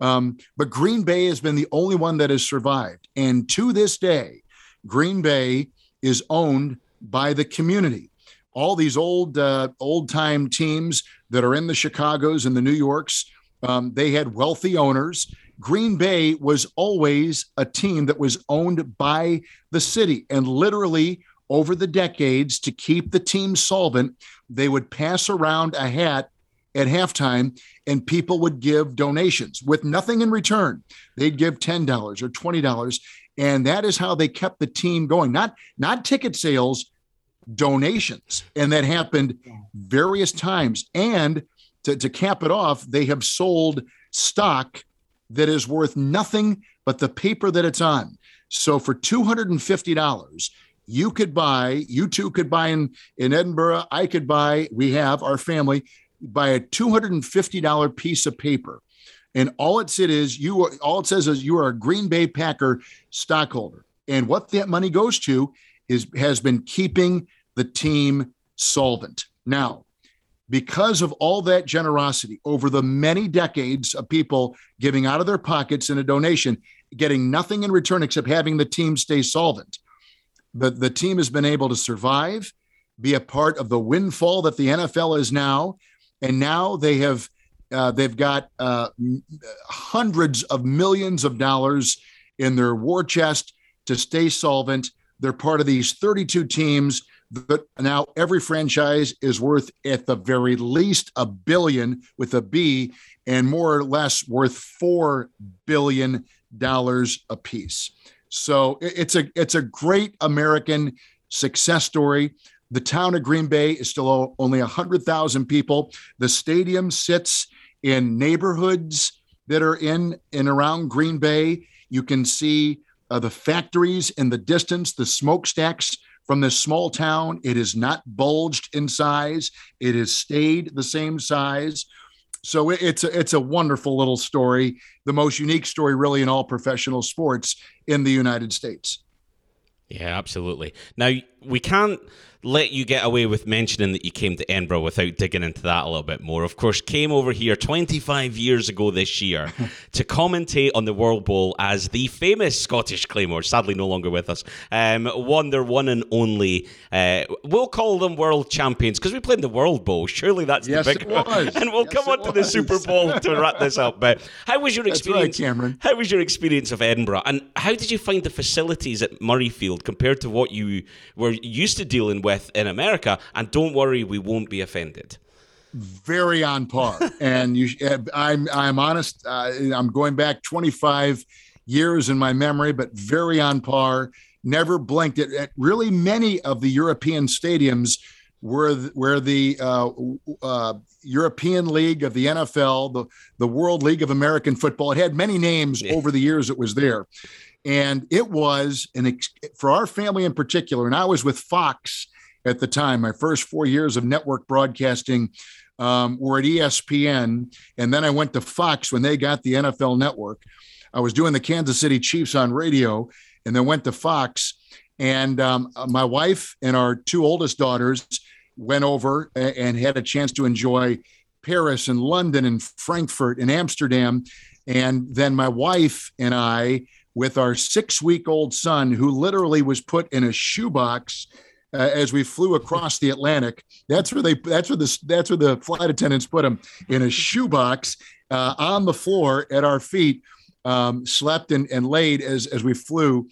Um, but Green Bay has been the only one that has survived, and to this day, Green Bay is owned by the community. All these old uh, old time teams that are in the Chicago's and the New Yorks, um, they had wealthy owners. Green Bay was always a team that was owned by the city, and literally over the decades, to keep the team solvent, they would pass around a hat at halftime and people would give donations with nothing in return. They'd give $10 or $20 and that is how they kept the team going. Not not ticket sales donations. And that happened various times. And to, to cap it off they have sold stock that is worth nothing but the paper that it's on. So for $250 you could buy you too could buy in in edinburgh i could buy we have our family buy a $250 piece of paper and all it said is you are, all it says is you are a Green Bay Packer stockholder. And what that money goes to is has been keeping the team solvent. Now, because of all that generosity over the many decades of people giving out of their pockets in a donation, getting nothing in return except having the team stay solvent. The, the team has been able to survive, be a part of the windfall that the NFL is now, and now they have uh, they've got uh, hundreds of millions of dollars in their war chest to stay solvent. They're part of these 32 teams that now every franchise is worth at the very least a billion with a B and more or less worth four billion dollars a piece. So it's a it's a great American success story. The town of Green Bay is still only 100,000 people. The stadium sits in neighborhoods that are in and around Green Bay. You can see uh, the factories in the distance, the smokestacks from this small town. It is not bulged in size. It has stayed the same size. So it's a, it's a wonderful little story, the most unique story really in all professional sports in the United States. Yeah, absolutely. Now we can't let you get away with mentioning that you came to Edinburgh without digging into that a little bit more. Of course, came over here 25 years ago this year *laughs* to commentate on the World Bowl as the famous Scottish Claymore, sadly no longer with us, um, won their one and only. Uh, we'll call them world champions because we played in the World Bowl. Surely that's yes, the big one. *laughs* And we'll yes, come on to the Super Bowl to wrap this up. But how was your experience, right, Cameron? How was your experience of Edinburgh, and how did you find the facilities at Murrayfield compared to what you were used to dealing with in America? and don't worry, we won't be offended. Very on par, *laughs* and you, I'm I'm honest. Uh, I'm going back 25 years in my memory, but very on par. Never blinked at, at really many of the European stadiums where the, where the uh, uh, European League of the NFL, the the World League of American Football, it had many names yeah. over the years. It was there, and it was an for our family in particular. And I was with Fox at the time. My first four years of network broadcasting um, were at ESPN. And then I went to Fox when they got the NFL network. I was doing the Kansas City Chiefs on radio and then went to Fox. And um, my wife and our two oldest daughters went over and had a chance to enjoy Paris and London and Frankfurt and Amsterdam. And then my wife and I, with our six week old son, who literally was put in a shoebox uh, as we flew across the Atlantic. That's where they. That's where the. That's where the flight attendants put him in a shoebox uh, on the floor at our feet. Um, slept and, and laid as as we flew,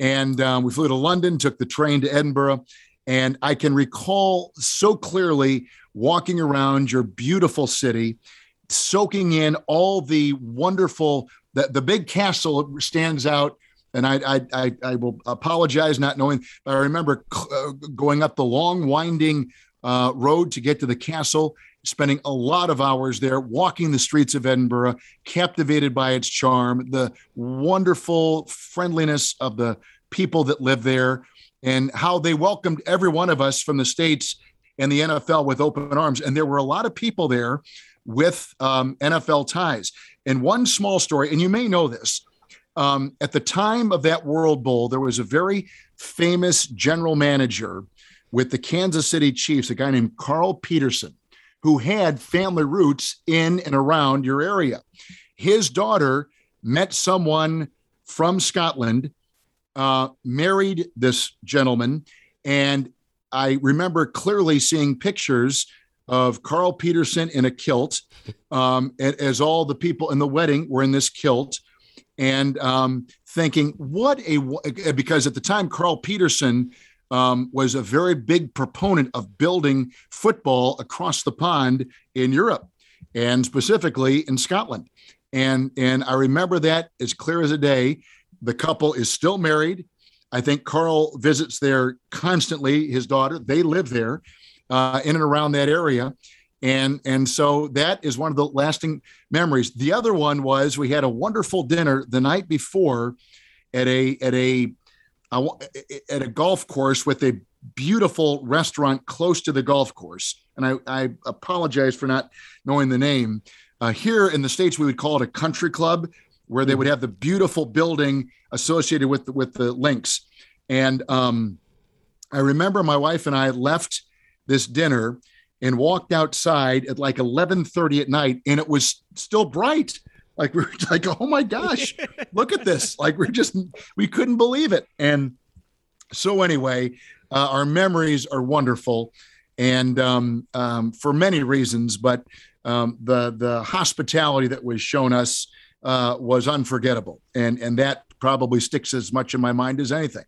and um, we flew to London. Took the train to Edinburgh, and I can recall so clearly walking around your beautiful city, soaking in all the wonderful. The, the big castle stands out and I, I, I, I will apologize not knowing. I remember uh, going up the long, winding uh, road to get to the castle, spending a lot of hours there, walking the streets of Edinburgh, captivated by its charm, the wonderful friendliness of the people that live there, and how they welcomed every one of us from the states and the NFL with open arms. And there were a lot of people there with um, NFL ties. And one small story, and you may know this um, at the time of that World Bowl, there was a very famous general manager with the Kansas City Chiefs, a guy named Carl Peterson, who had family roots in and around your area. His daughter met someone from Scotland, uh, married this gentleman, and I remember clearly seeing pictures of Carl Peterson in a kilt, um, as all the people in the wedding were in this kilt and um, thinking, what a because at the time Carl Peterson um, was a very big proponent of building football across the pond in Europe and specifically in Scotland. And and I remember that as clear as a day. The couple is still married. I think Carl visits there constantly. His daughter, they live there, uh, in and around that area. And and so that is one of the lasting memories. The other one was we had a wonderful dinner the night before at a at a at a golf course with a beautiful restaurant close to the golf course. And i, I apologize for not knowing the name. Uh, here in the states we would call it a country club where they would have the beautiful building associated with the, with the links. And um, i remember my wife and i left this dinner and walked outside at like 11:30 at night and it was still bright. Like we are *laughs* like, oh my gosh, *laughs* look at this. Like we're just we couldn't believe it. And so anyway, uh, our memories are wonderful, and um, um, for many reasons. But um, the the hospitality that was shown us uh, was unforgettable, and and that probably sticks as much in my mind as anything.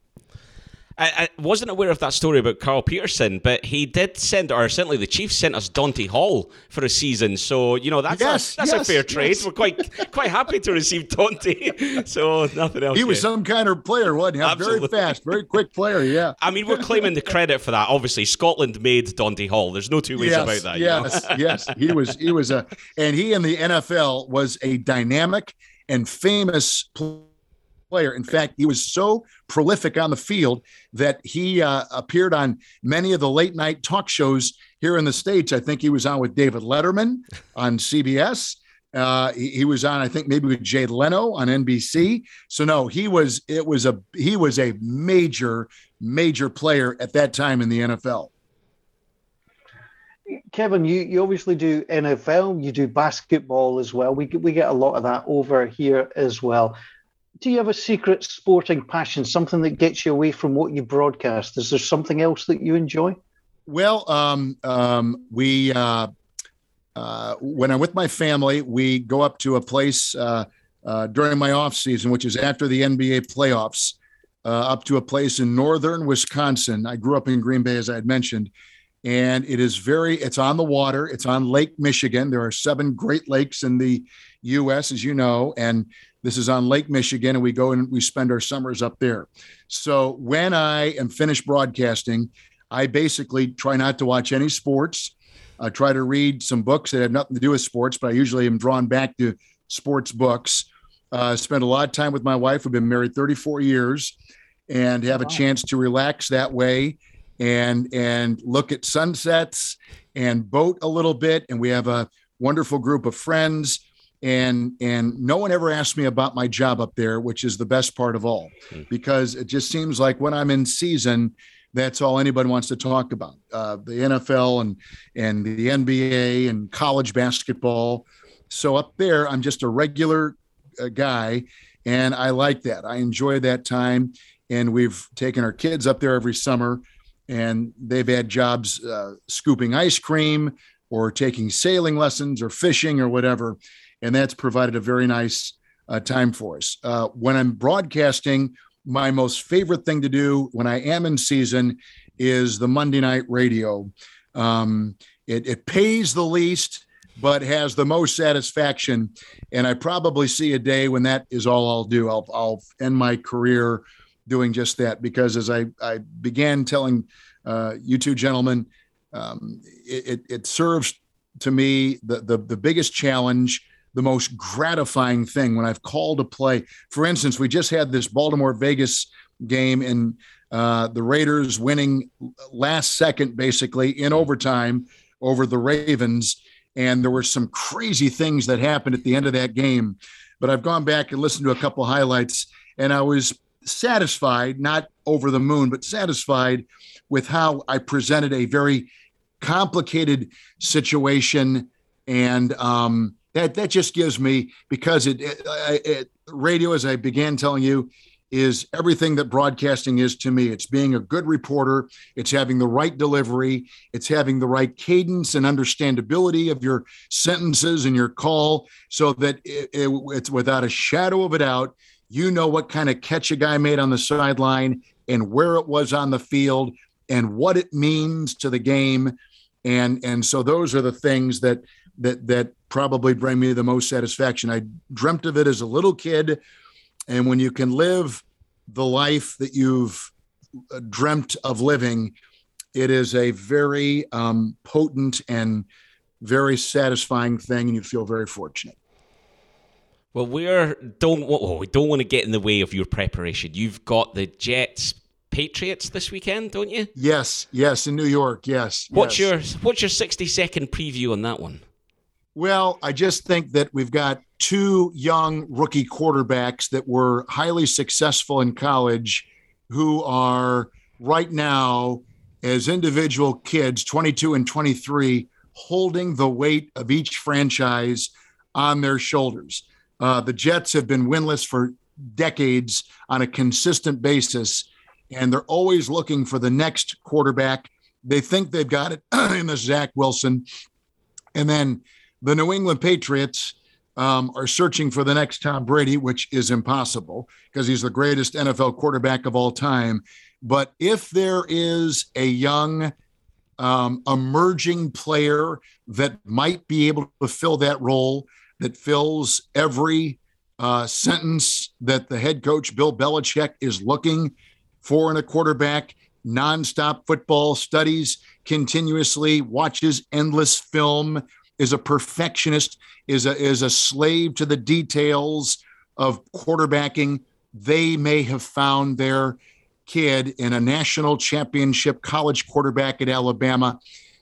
I, I, wasn't aware of that story about Carl Peterson, but he did send, or certainly the Chiefs sent us Dante Hall for a season. So you know that's yes, a, that's yes, a fair trade. Yes. We're quite quite happy to receive Dante. *laughs* so nothing else. He was some kind of player, wasn't he? Absolutely. Very fast, very *laughs* quick player. Yeah. I mean, we're claiming the credit for that. Obviously, Scotland made Dante Hall. There's no two ways about that. Yes, *laughs* yes, he was. He was a, and he in the NFL was a dynamic and famous. player player. In fact, he was so prolific on the field that he uh, appeared on many of the late night talk shows here in the States. I think he was on with David Letterman on CBS. Uh, he, he, was on, I think, maybe with Jay Leno on NBC. So no, he was. It was a he was a major, major player at that time in the NFL. Kevin, you, you obviously do NFL, you do basketball as well. We, we get a lot of that over here as well do you have a secret sporting passion, something that gets you away from what you broadcast? Is there something else that you enjoy? Well, um, um, we uh, uh, when I'm with my family, we go up to a place uh, uh during my off season, which is after the NBA playoffs, uh, up to a place in northern Wisconsin. I grew up in Green Bay, as I had mentioned, and it is very. It's on the water. It's on Lake Michigan. There are seven Great Lakes in the U.S., as you know, and this is on Lake Michigan, and we go and we spend our summers up there. So when I am finished broadcasting, I basically try not to watch any sports. I try to read some books that have nothing to do with sports, but I usually am drawn back to sports books. Uh, spend a lot of time with my wife. We've been married 34 years, and have wow. a chance to relax that way, and and look at sunsets and boat a little bit. And we have a wonderful group of friends. And and no one ever asked me about my job up there which is the best part of all hmm. because it just seems like when i'm in season that's all anybody wants to talk about. Uh, the nfl and and the nba and college basketball. So up there i'm just a regular uh, guy and i like that. I enjoy that time. And we've taken our kids up there every summer and they've had jobs uh, scooping ice cream or taking sailing lessons or fishing or whatever and that's provided a very nice uh, time for us. Uh, when I'm broadcasting, my most favorite thing to do when I am in season is the Monday night radio. Um, it, it pays the least, but has the most satisfaction. And I probably see a day when that is all I'll do. I'll, I'll end my career doing just that because as I, I began telling uh, you two gentlemen, um, it, it, serves to me the, the, the biggest challenge the most gratifying thing when I've called a play. For instance, we just had this Baltimore Vegas game and uh, the Raiders winning last second, basically in overtime over the Ravens. And there were some crazy things that happened at the end of that game. But I've gone back and listened to a couple highlights, and I was satisfied, not over the moon, but satisfied with how I presented a very complicated situation. And um, that that just gives me because it, it, it, radio as i began telling you is everything that broadcasting is to me. It's being a good reporter. It's having the right delivery. It's having the right cadence and understandability of your sentences and your call so that it, it's without a shadow of a doubt you know what kind of catch a guy made on the sideline and where it was on the field and what it means to the game and and so those are the things that that that probably bring me the most satisfaction. I dreamt of it as a little kid, and when you can live the life that you've uh, dreamt of living, it is a very um, potent and very satisfying thing, and you feel very fortunate. Well, we're don't oh, we don't want to get in the way of your preparation. You've got the Jets Patriots this weekend, don't you? Yes, yes, in New York. Yes. What's yes. your What's your sixty second preview on that one? Well, I just think that we've got two young rookie quarterbacks that were highly successful in college who are right now as individual kids, 22 and 23, holding the weight of each franchise on their shoulders. Uh, the Jets have been winless for decades on a consistent basis, and they're always looking for the next quarterback. They think they've got it *clears throat* in the Zach Wilson. And then the New England Patriots um, are searching for the next Tom Brady, which is impossible because he's the greatest NFL quarterback of all time. But if there is a young, um, emerging player that might be able to fill that role, that fills every uh, sentence that the head coach Bill Belichick is looking for in a quarterback. Nonstop football studies continuously, watches endless film, is a perfectionist, is a is a slave to the details of quarterbacking. They may have found their kid in a national championship college quarterback at Alabama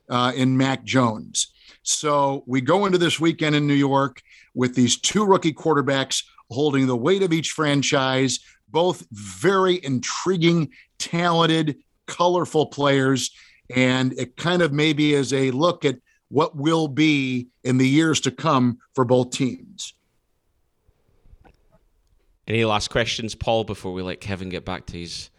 uh, in Mac Jones. So we go into this weekend in New York with these two rookie quarterbacks holding the weight of each franchise, both very intriguing, talented, colorful players. And it kind of maybe is a look at what will be in the years to come for both teams. Any last questions, Paul, before we let Kevin get back to his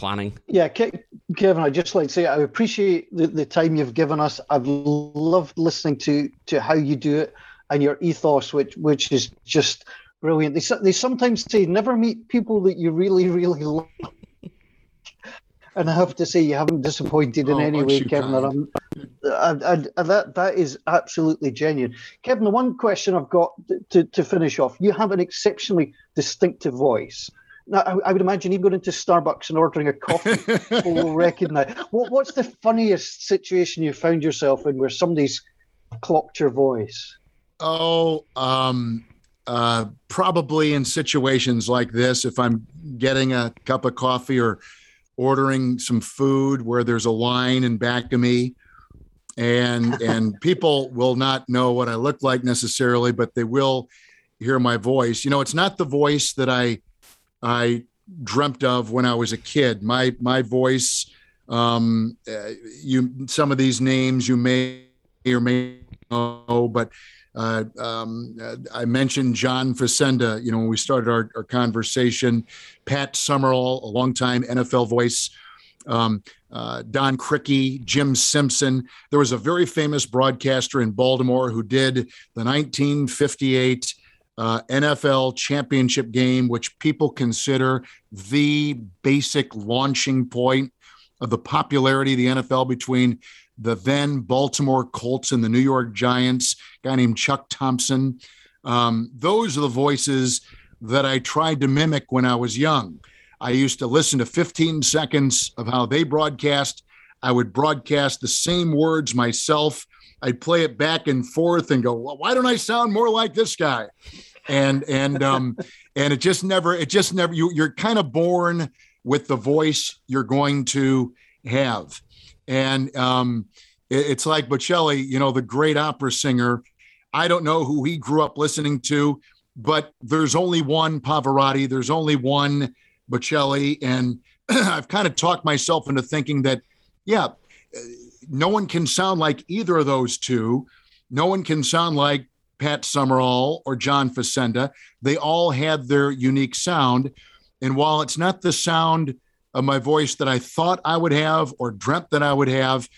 planning? Yeah, Kevin, I'd just like to say I appreciate the, the time you've given us. I've loved listening to to how you do it and your ethos, which which is just brilliant. They they sometimes say never meet people that you really really love. *laughs* And I have to say, you haven't disappointed in oh, any way, Kevin. And I'm, I, I, that that is absolutely genuine, Kevin. The one question I've got to, to finish off: you have an exceptionally distinctive voice. Now, I, I, would imagine even going into Starbucks and ordering a coffee, people *laughs* will recognize. What, what's the funniest situation you found yourself in where somebody's clocked your voice? Oh, um, uh, probably in situations like this, if I'm getting a cup of coffee or ordering some food where there's a line in back of me, and *laughs* and people will not know what I look like necessarily, but they will hear my voice. You know, it's not the voice that I I dreamt of when I was a kid. My my voice, um, uh, you some of these names you may or may know, but uh, um, I mentioned John Facenda. You know, when we started our, our conversation, Pat Summerall, a longtime NFL voice. Um, uh, Don Criqui, Jim Simpson. There was a very famous broadcaster in Baltimore who did the 1958 uh, NFL championship game, which people consider the basic launching point of the popularity of the NFL between the then Baltimore Colts and the New York Giants, guy named Chuck Thompson. Um, those are the voices that I tried to mimic when I was young. I used to listen to 15 seconds of how they broadcast. I would broadcast the same words myself. I'd play it back and forth and go, well, why don't I sound more like this guy? And and um *laughs* and it just never it just never you you're kind of born with the voice you're going to have. And um it, it's like Bocelli you know the great opera singer. I don't know who he grew up listening to but there's only one Pavarotti there's only one Bocelli. And *clears throat* I've kind of talked myself into thinking that yeah no one can sound like either of those two. No one can sound like Pat Summerall or John Facenda. They all had their unique sound. And while it's not the sound of my voice that I thought I would have or dreamt that I would have,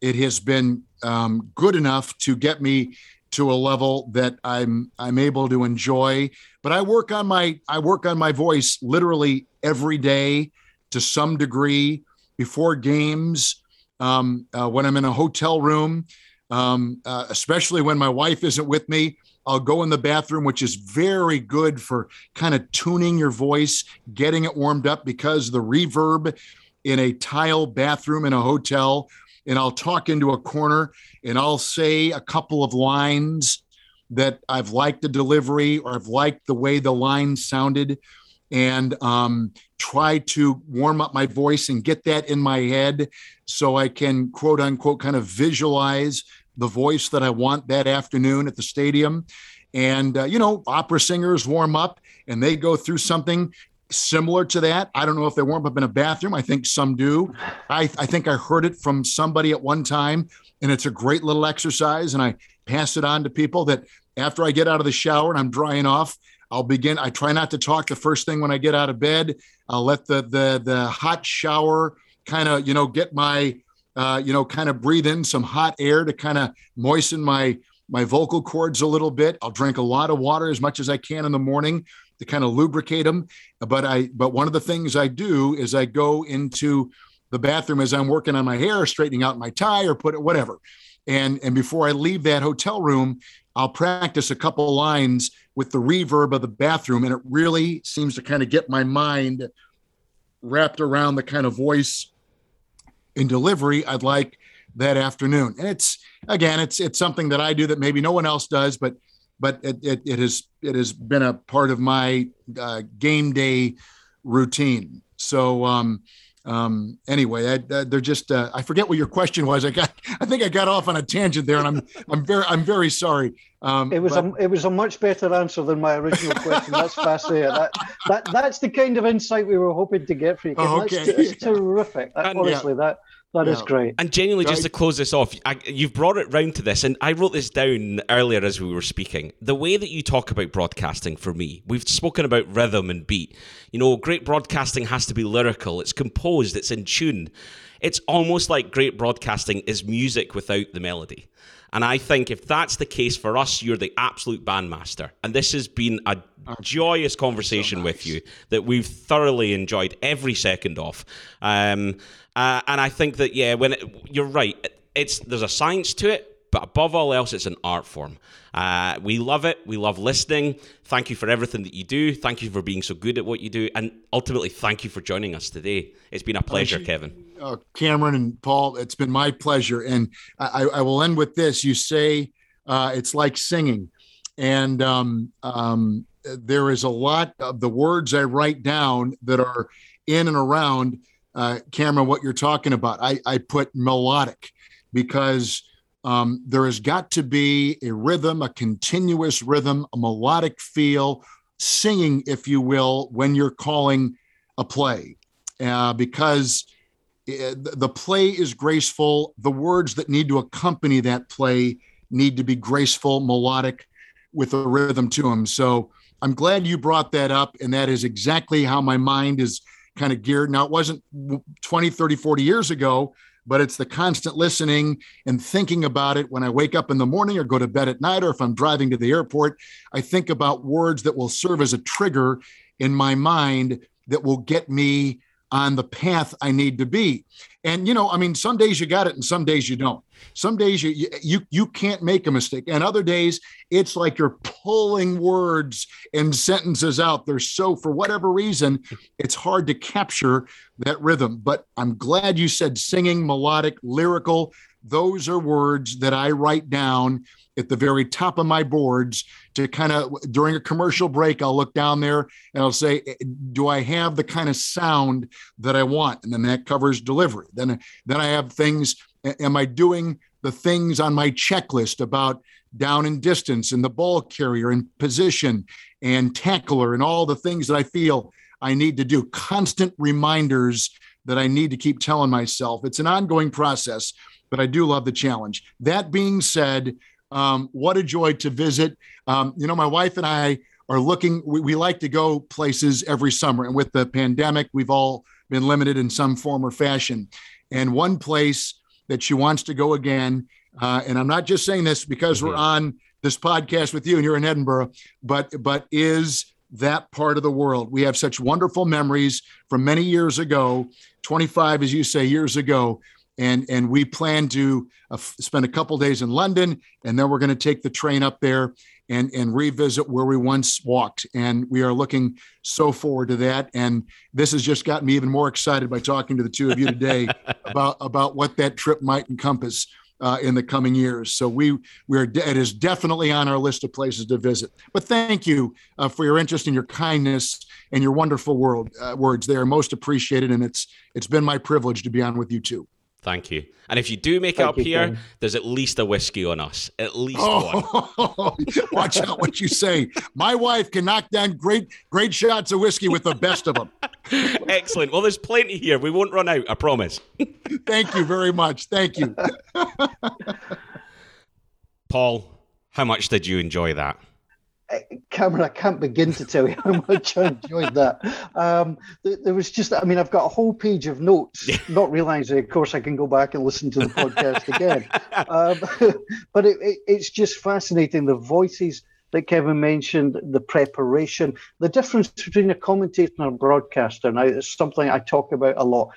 it has been um, good enough to get me to a level that I'm I'm able to enjoy. But I work on my I work on my voice literally every day to some degree before games. Um, uh, when I'm in a hotel room, um, uh, especially when my wife isn't with me. I'll go in the bathroom, which is very good for kind of tuning your voice, getting it warmed up because the reverb in a tile bathroom in a hotel. And I'll talk into a corner and I'll say a couple of lines that I've liked the delivery or I've liked the way the line sounded and um, try to warm up my voice and get that in my head so I can quote unquote kind of visualize the voice that I want that afternoon at the stadium. And, uh, you know, opera singers warm up and they go through something. similar to that. I don't know if they warm up in a bathroom. I think some do. I, I think I heard it from somebody at one time, and it's a great little exercise. And I pass it on to people that after I get out of the shower and I'm drying off, I'll begin. I try not to talk the first thing when I get out of bed. I'll let the the the hot shower kind of you know get my uh, you know kind of breathe in some hot air to kind of moisten my my vocal cords a little bit. I'll drink a lot of water as much as I can in the morning to kind of lubricate them. But I but one of the things I do is I go into the bathroom as I'm working on my hair, straightening out my tie or put it whatever. And and before I leave that hotel room, I'll practice a couple lines with the reverb of the bathroom, and it really seems to kind of get my mind wrapped around the kind of voice and delivery I'd like that afternoon. And it's again, it's it's something that I do that maybe no one else does, but but it it, it has it has been a part of my uh, game day routine. So um, um, anyway, I, I, they're just uh, I forget what your question was. I got I think I got off on a tangent there, and I'm I'm very I'm very sorry. Um, it was but... a it was a much better answer than my original question. That's fascinating. That, that that's the kind of insight we were hoping to get from you. Oh, okay. That's, it's terrific. That, honestly, yeah. that that yeah. is great. And genuinely, just to close this off, I, you've brought it round to this, and I wrote this down earlier as we were speaking. The way that you talk about broadcasting for me, we've spoken about rhythm and beat. You know, great broadcasting has to be lyrical, it's composed, it's in tune. It's almost like great broadcasting is music without the melody. And I think if that's the case for us, you're the absolute bandmaster. And this has been a joyous conversation so nice. with you that we've thoroughly enjoyed every second of. Um, uh, and I think that yeah, when it, you're right, it's there's a science to it, but above all else, it's an art form. Uh, we love it. We love listening. Thank you for everything that you do. Thank you for being so good at what you do, and ultimately, thank you for joining us today. It's been a pleasure, you, Kevin. Uh, Cameron and Paul, it's been my pleasure. And I, I will end with this. You say uh, it's like singing, and um, um, there is a lot of the words I write down that are in and around uh, Cameron, what you're talking about. I, I put melodic because um, there has got to be a rhythm, a continuous rhythm, a melodic feel, singing, if you will, when you're calling a play. Uh, because uh, the play is graceful. The words that need to accompany that play need to be graceful, melodic, with a rhythm to them. So I'm glad you brought that up. And that is exactly how my mind is kind of geared. Now, it wasn't 20, 30, 40 years ago, but it's the constant listening and thinking about it when I wake up in the morning or go to bed at night, or if I'm driving to the airport. I think about words that will serve as a trigger in my mind that will get me on the path I need to be. And you know, I mean, some days you got it and some days you don't. Some days you you you can't make a mistake, and other days it's like you're pulling words and sentences out. They're so for whatever reason, it's hard to capture that rhythm. But I'm glad you said singing, melodic, lyrical. Those are words that I write down at the very top of my boards to kind of during a commercial break i'll look down there and i'll say eh, do i have the kind of sound that i want? And then that covers delivery. Then then i have things am i doing the things on my checklist about down and distance and the ball carrier and position and tackler and all the things that i feel i need to do? Constant reminders that i need to keep telling myself. It's an ongoing process but i do love the challenge that being said um, what a joy to visit. Um, you know, my wife and I are looking, we, we, like to go places every summer. And with the pandemic, we've all been limited in some form or fashion. And one place that she wants to go again, uh, and I'm not just saying this because mm-hmm. we're on this podcast with you and you're in Edinburgh, but but is that part of the world. We have such wonderful memories from many years ago, 25, as you say, years ago, and and we plan to uh, spend a couple days in London, and then we're going to take the train up there and and revisit where we once walked. And we are looking so forward to that. And this has just gotten me even more excited by talking to the two of you today *laughs* about about what that trip might encompass. Uh, in the coming years, so we we are de- it is definitely on our list of places to visit. But thank you uh, for your interest and your kindness and your wonderful world uh, words. They are most appreciated, and it's it's been my privilege to be on with you too. Thank you. And if you do make Thank it up you, here, Ken. there's at least a whiskey on us. At least oh, one. *laughs* watch out what you say. My wife can knock down great, great shots of whiskey with the best of them. *laughs* Excellent. Well, there's plenty here. We won't run out. I promise. *laughs* Thank you very much. Thank you. Paul, how much did you enjoy that? Cameron, I can't begin to tell you how *laughs* much I enjoyed that. Um, there was just, I mean, I've got a whole page of notes, *laughs* not realizing, of course, I can go back and listen to the podcast again. Um, *laughs* but it, it, it's just fascinating the voices that Kevin mentioned, the preparation, the difference between a commentator and a broadcaster. Now, it's something I talk about a lot.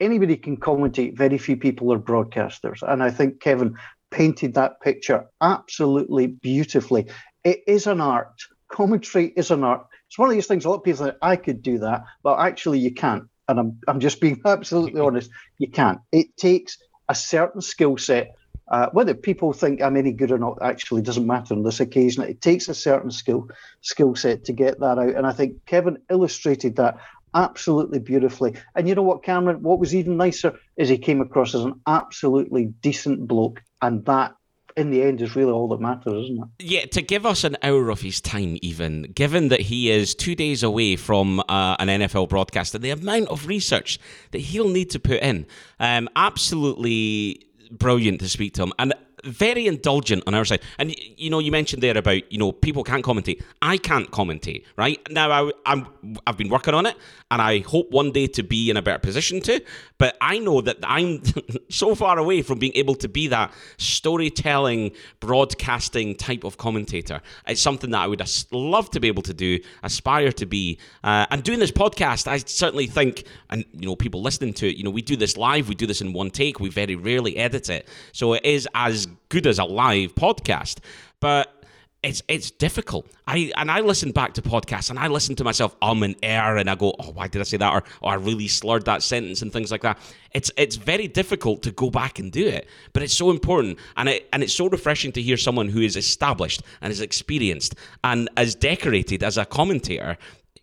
Anybody can commentate, very few people are broadcasters. And I think Kevin painted that picture absolutely beautifully. It is an art. Commentary is an art. It's one of these things a lot of people think I could do that, but actually you can't. And I'm, I'm just being *laughs* absolutely *laughs* honest. You can't. It takes a certain skill set. Uh, whether people think I'm any good or not actually doesn't matter on this occasion. It takes a certain skill skill set to get that out, and I think Kevin illustrated that absolutely beautifully. And you know what, Cameron? What was even nicer is he came across as an absolutely decent bloke, and that in the end is really all that matters, isn't it? Yeah, to give us an hour of his time, even given that he is two days away from uh, an NFL broadcast, and the amount of research that he'll need to put in, um, absolutely brilliant to speak to him. And very indulgent on our side. And you know, you mentioned there about you know people can't commentate. I can't commentate. Right now, I, I'm I've been working on it, and I hope one day to be in a better position to. But I know that I'm *laughs* so far away from being able to be that storytelling, broadcasting type of commentator. It's something that I would love to be able to do, aspire to be. Uh, and doing this podcast, I certainly think, and you know, people listening to it, you know, we do this live, we do this in one take, we very rarely edit it, so it is as good as a live podcast. But it's it's difficult. I and I listen back to podcasts and I listen to myself um and air and I go, oh, why did I say that? Or, oh, I really slurred that sentence and things like that. It's it's very difficult to go back and do it, but it's so important and it and it's so refreshing to hear someone who is established and is experienced and as decorated as a commentator,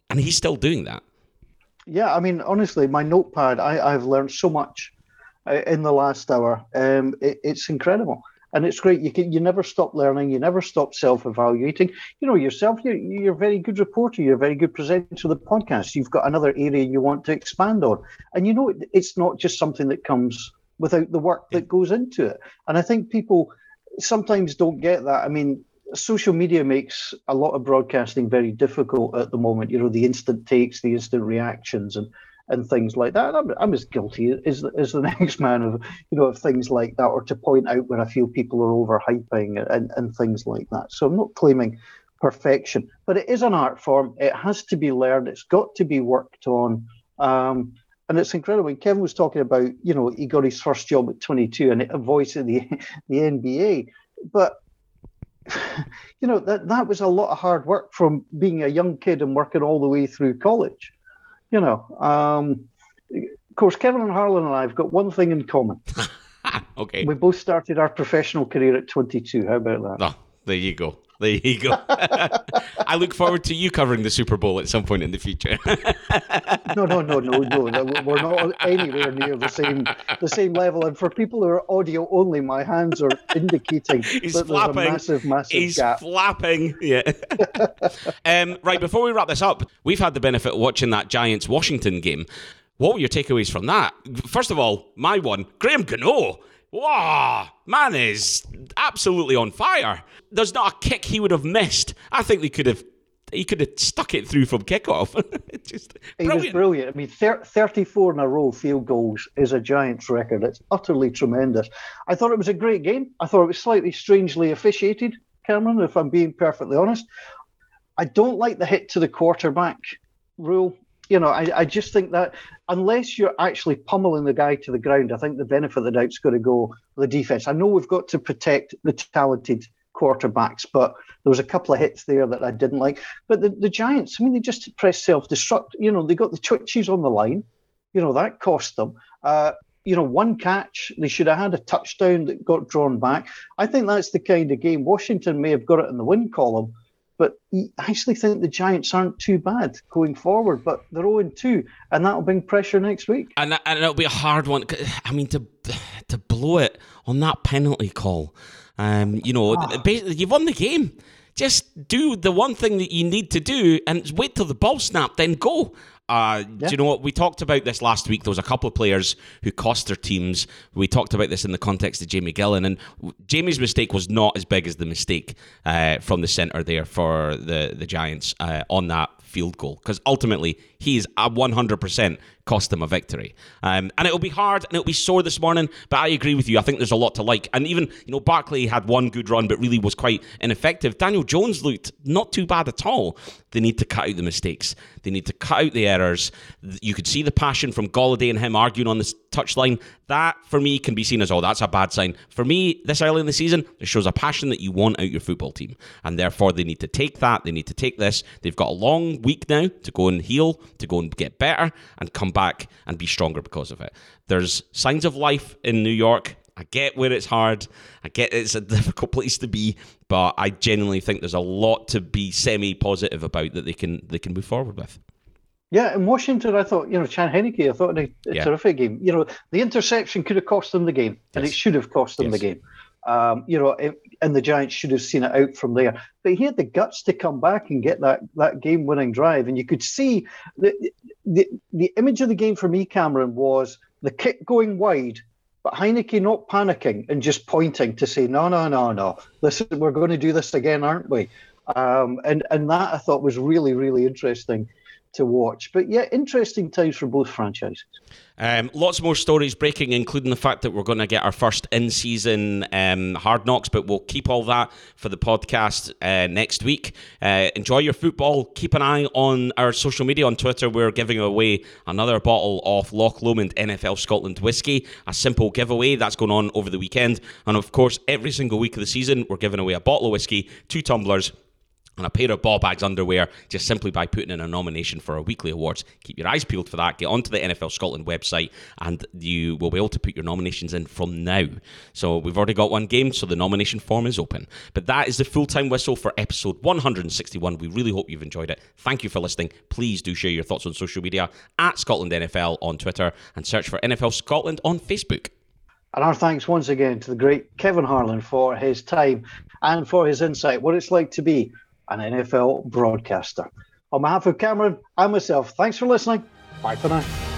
and he's still doing that. Yeah, I mean, honestly, my notepad, I, I've learned so much uh, in the last hour. Um, it, it's incredible and it's great. You can you never stop learning. You never stop self-evaluating. You know yourself. You're, you're a very good reporter. You're a very good presenter of the podcast. You've got another area you want to expand on, and you know it's not just something that comes without the work that goes into it. And I think people sometimes don't get that. I mean, social media makes a lot of broadcasting very difficult at the moment. You know, the instant takes, the instant reactions, and and things like that. I'm, I'm as guilty as, as the *laughs* next man of you know of things like that, or to point out when I feel people are overhyping and, and things like that. So I'm not claiming perfection, but it is an art form. It has to be learned. It's got to be worked on. Um, and it's incredible. When Kevin was talking about, you know, he got his first job at 22 and a voice in the *laughs* the NBA, but *laughs* you know that that was a lot of hard work from being a young kid and working all the way through college you know, um, of course, Kevin and Harlan and I have got one thing in common. *laughs* okay. We both started our professional career at 22. How about that? Oh, there you go. There you go. *laughs* I look forward to you covering the Super Bowl at some point in the future. *laughs* no, no, no, no, no. We're not anywhere near the same the same level. And for people who are audio only, my hands are indicating *laughs* He's that flapping. there's a massive, massive He's gap. flapping. Yeah. um, right. Before we wrap this up, we've had the benefit of watching that Giants Washington game. What were your takeaways from that? First of all, my one, Graham Gano Wow, man is absolutely on fire. There's not a kick he would have missed. I think they could have he could have stuck it through from kickoff. *laughs* Just he brilliant. was brilliant. I mean, 34 in a row field goals is a Giants record. It's utterly tremendous. I thought it was a great game. I thought it was slightly strangely officiated, Cameron, if I'm being perfectly honest. I don't like the hit to the quarterback rule you know, I, I just think that unless you're actually pummeling the guy to the ground, I think the benefit of the doubt's got to go the defense. I know we've got to protect the talented quarterbacks, but there was a couple of hits there that I didn't like. But the, the Giants, I mean, they just press self-destruct. You know, they got the twitches on the line. You know, that cost them. Uh, you know, one catch, they should have had a touchdown that got drawn back. I think that's the kind of game. Washington may have got it in the win column, but I actually think the Giants aren't too bad going forward, but they're 0 2, and that'll bring pressure next week. And, and it'll be a hard one. I mean, to to blow it on that penalty call, um, you know, ah. you've won the game. Just do the one thing that you need to do and wait till the ball snap, then go. Uh, yeah. Do you know what? We talked about this last week. There was a couple of players who cost their teams. We talked about this in the context of Jamie Gillan, and Jamie's mistake was not as big as the mistake uh, from the centre there for the, the Giants uh, on that field goal because ultimately he's a 100% cost them a victory. Um, and it'll be hard and it'll be sore this morning, but I agree with you. I think there's a lot to like. And even, you know, Barkley had one good run, but really was quite ineffective. Daniel Jones looked not too bad at all. They need to cut out the mistakes. They need to cut out the errors. You could see the passion from Golladay and him arguing on this touchline. That, for me, can be seen as, oh, that's a bad sign. For me, this early in the season, it shows a passion that you want out your football team. And therefore, they need to take that. They need to take this. They've got a long week now to go and heal, to go and get better, and come back and be stronger because of it. There's signs of life in New York. I get where it's hard. I get it's a *laughs* difficult place to be, but I genuinely think there's a lot to be semi-positive about that they can they can move forward with. Yeah, in Washington, I thought, you know, Chan Heinicke, I thought a, a yeah. terrific game. You know, the interception could have cost them the game, and it should have cost them yes. the game. Um, you know, it, and the Giants should have seen it out from there. But he had the guts to come back and get that that game winning drive, and you could see the, the the image of the game for me, Cameron, was the kick going wide, but Heinicke not panicking and just pointing to say, no, no, no, no, listen, we're going to do this again, aren't we? Um, and and that I thought was really really interesting to watch. But yeah, interesting times for both franchises. Um, lots more stories breaking, including the fact that we're going to get our first in season um, hard knocks, but we'll keep all that for the podcast uh, next week. Uh, enjoy your football. Keep an eye on our social media on Twitter. We're giving away another bottle of Loch Lomond NFL Scotland whiskey, a simple giveaway that's going on over the weekend. And of course, every single week of the season, we're giving away a bottle of whiskey, two tumblers, and a pair of ball bags underwear just simply by putting in a nomination for our weekly awards. Keep your eyes peeled for that. Get onto the NFL Scotland website and you will be able to put your nominations in from now. So we've already got one game, so the nomination form is open. But that is the full time whistle for episode 161. We really hope you've enjoyed it. Thank you for listening. Please do share your thoughts on social media at Scotland NFL on Twitter and search for NFL Scotland on Facebook. And our thanks once again to the great Kevin Harlan for his time and for his insight, what it's like to be an NFL broadcaster. On behalf of Cameron and myself, thanks for listening. Bye for now.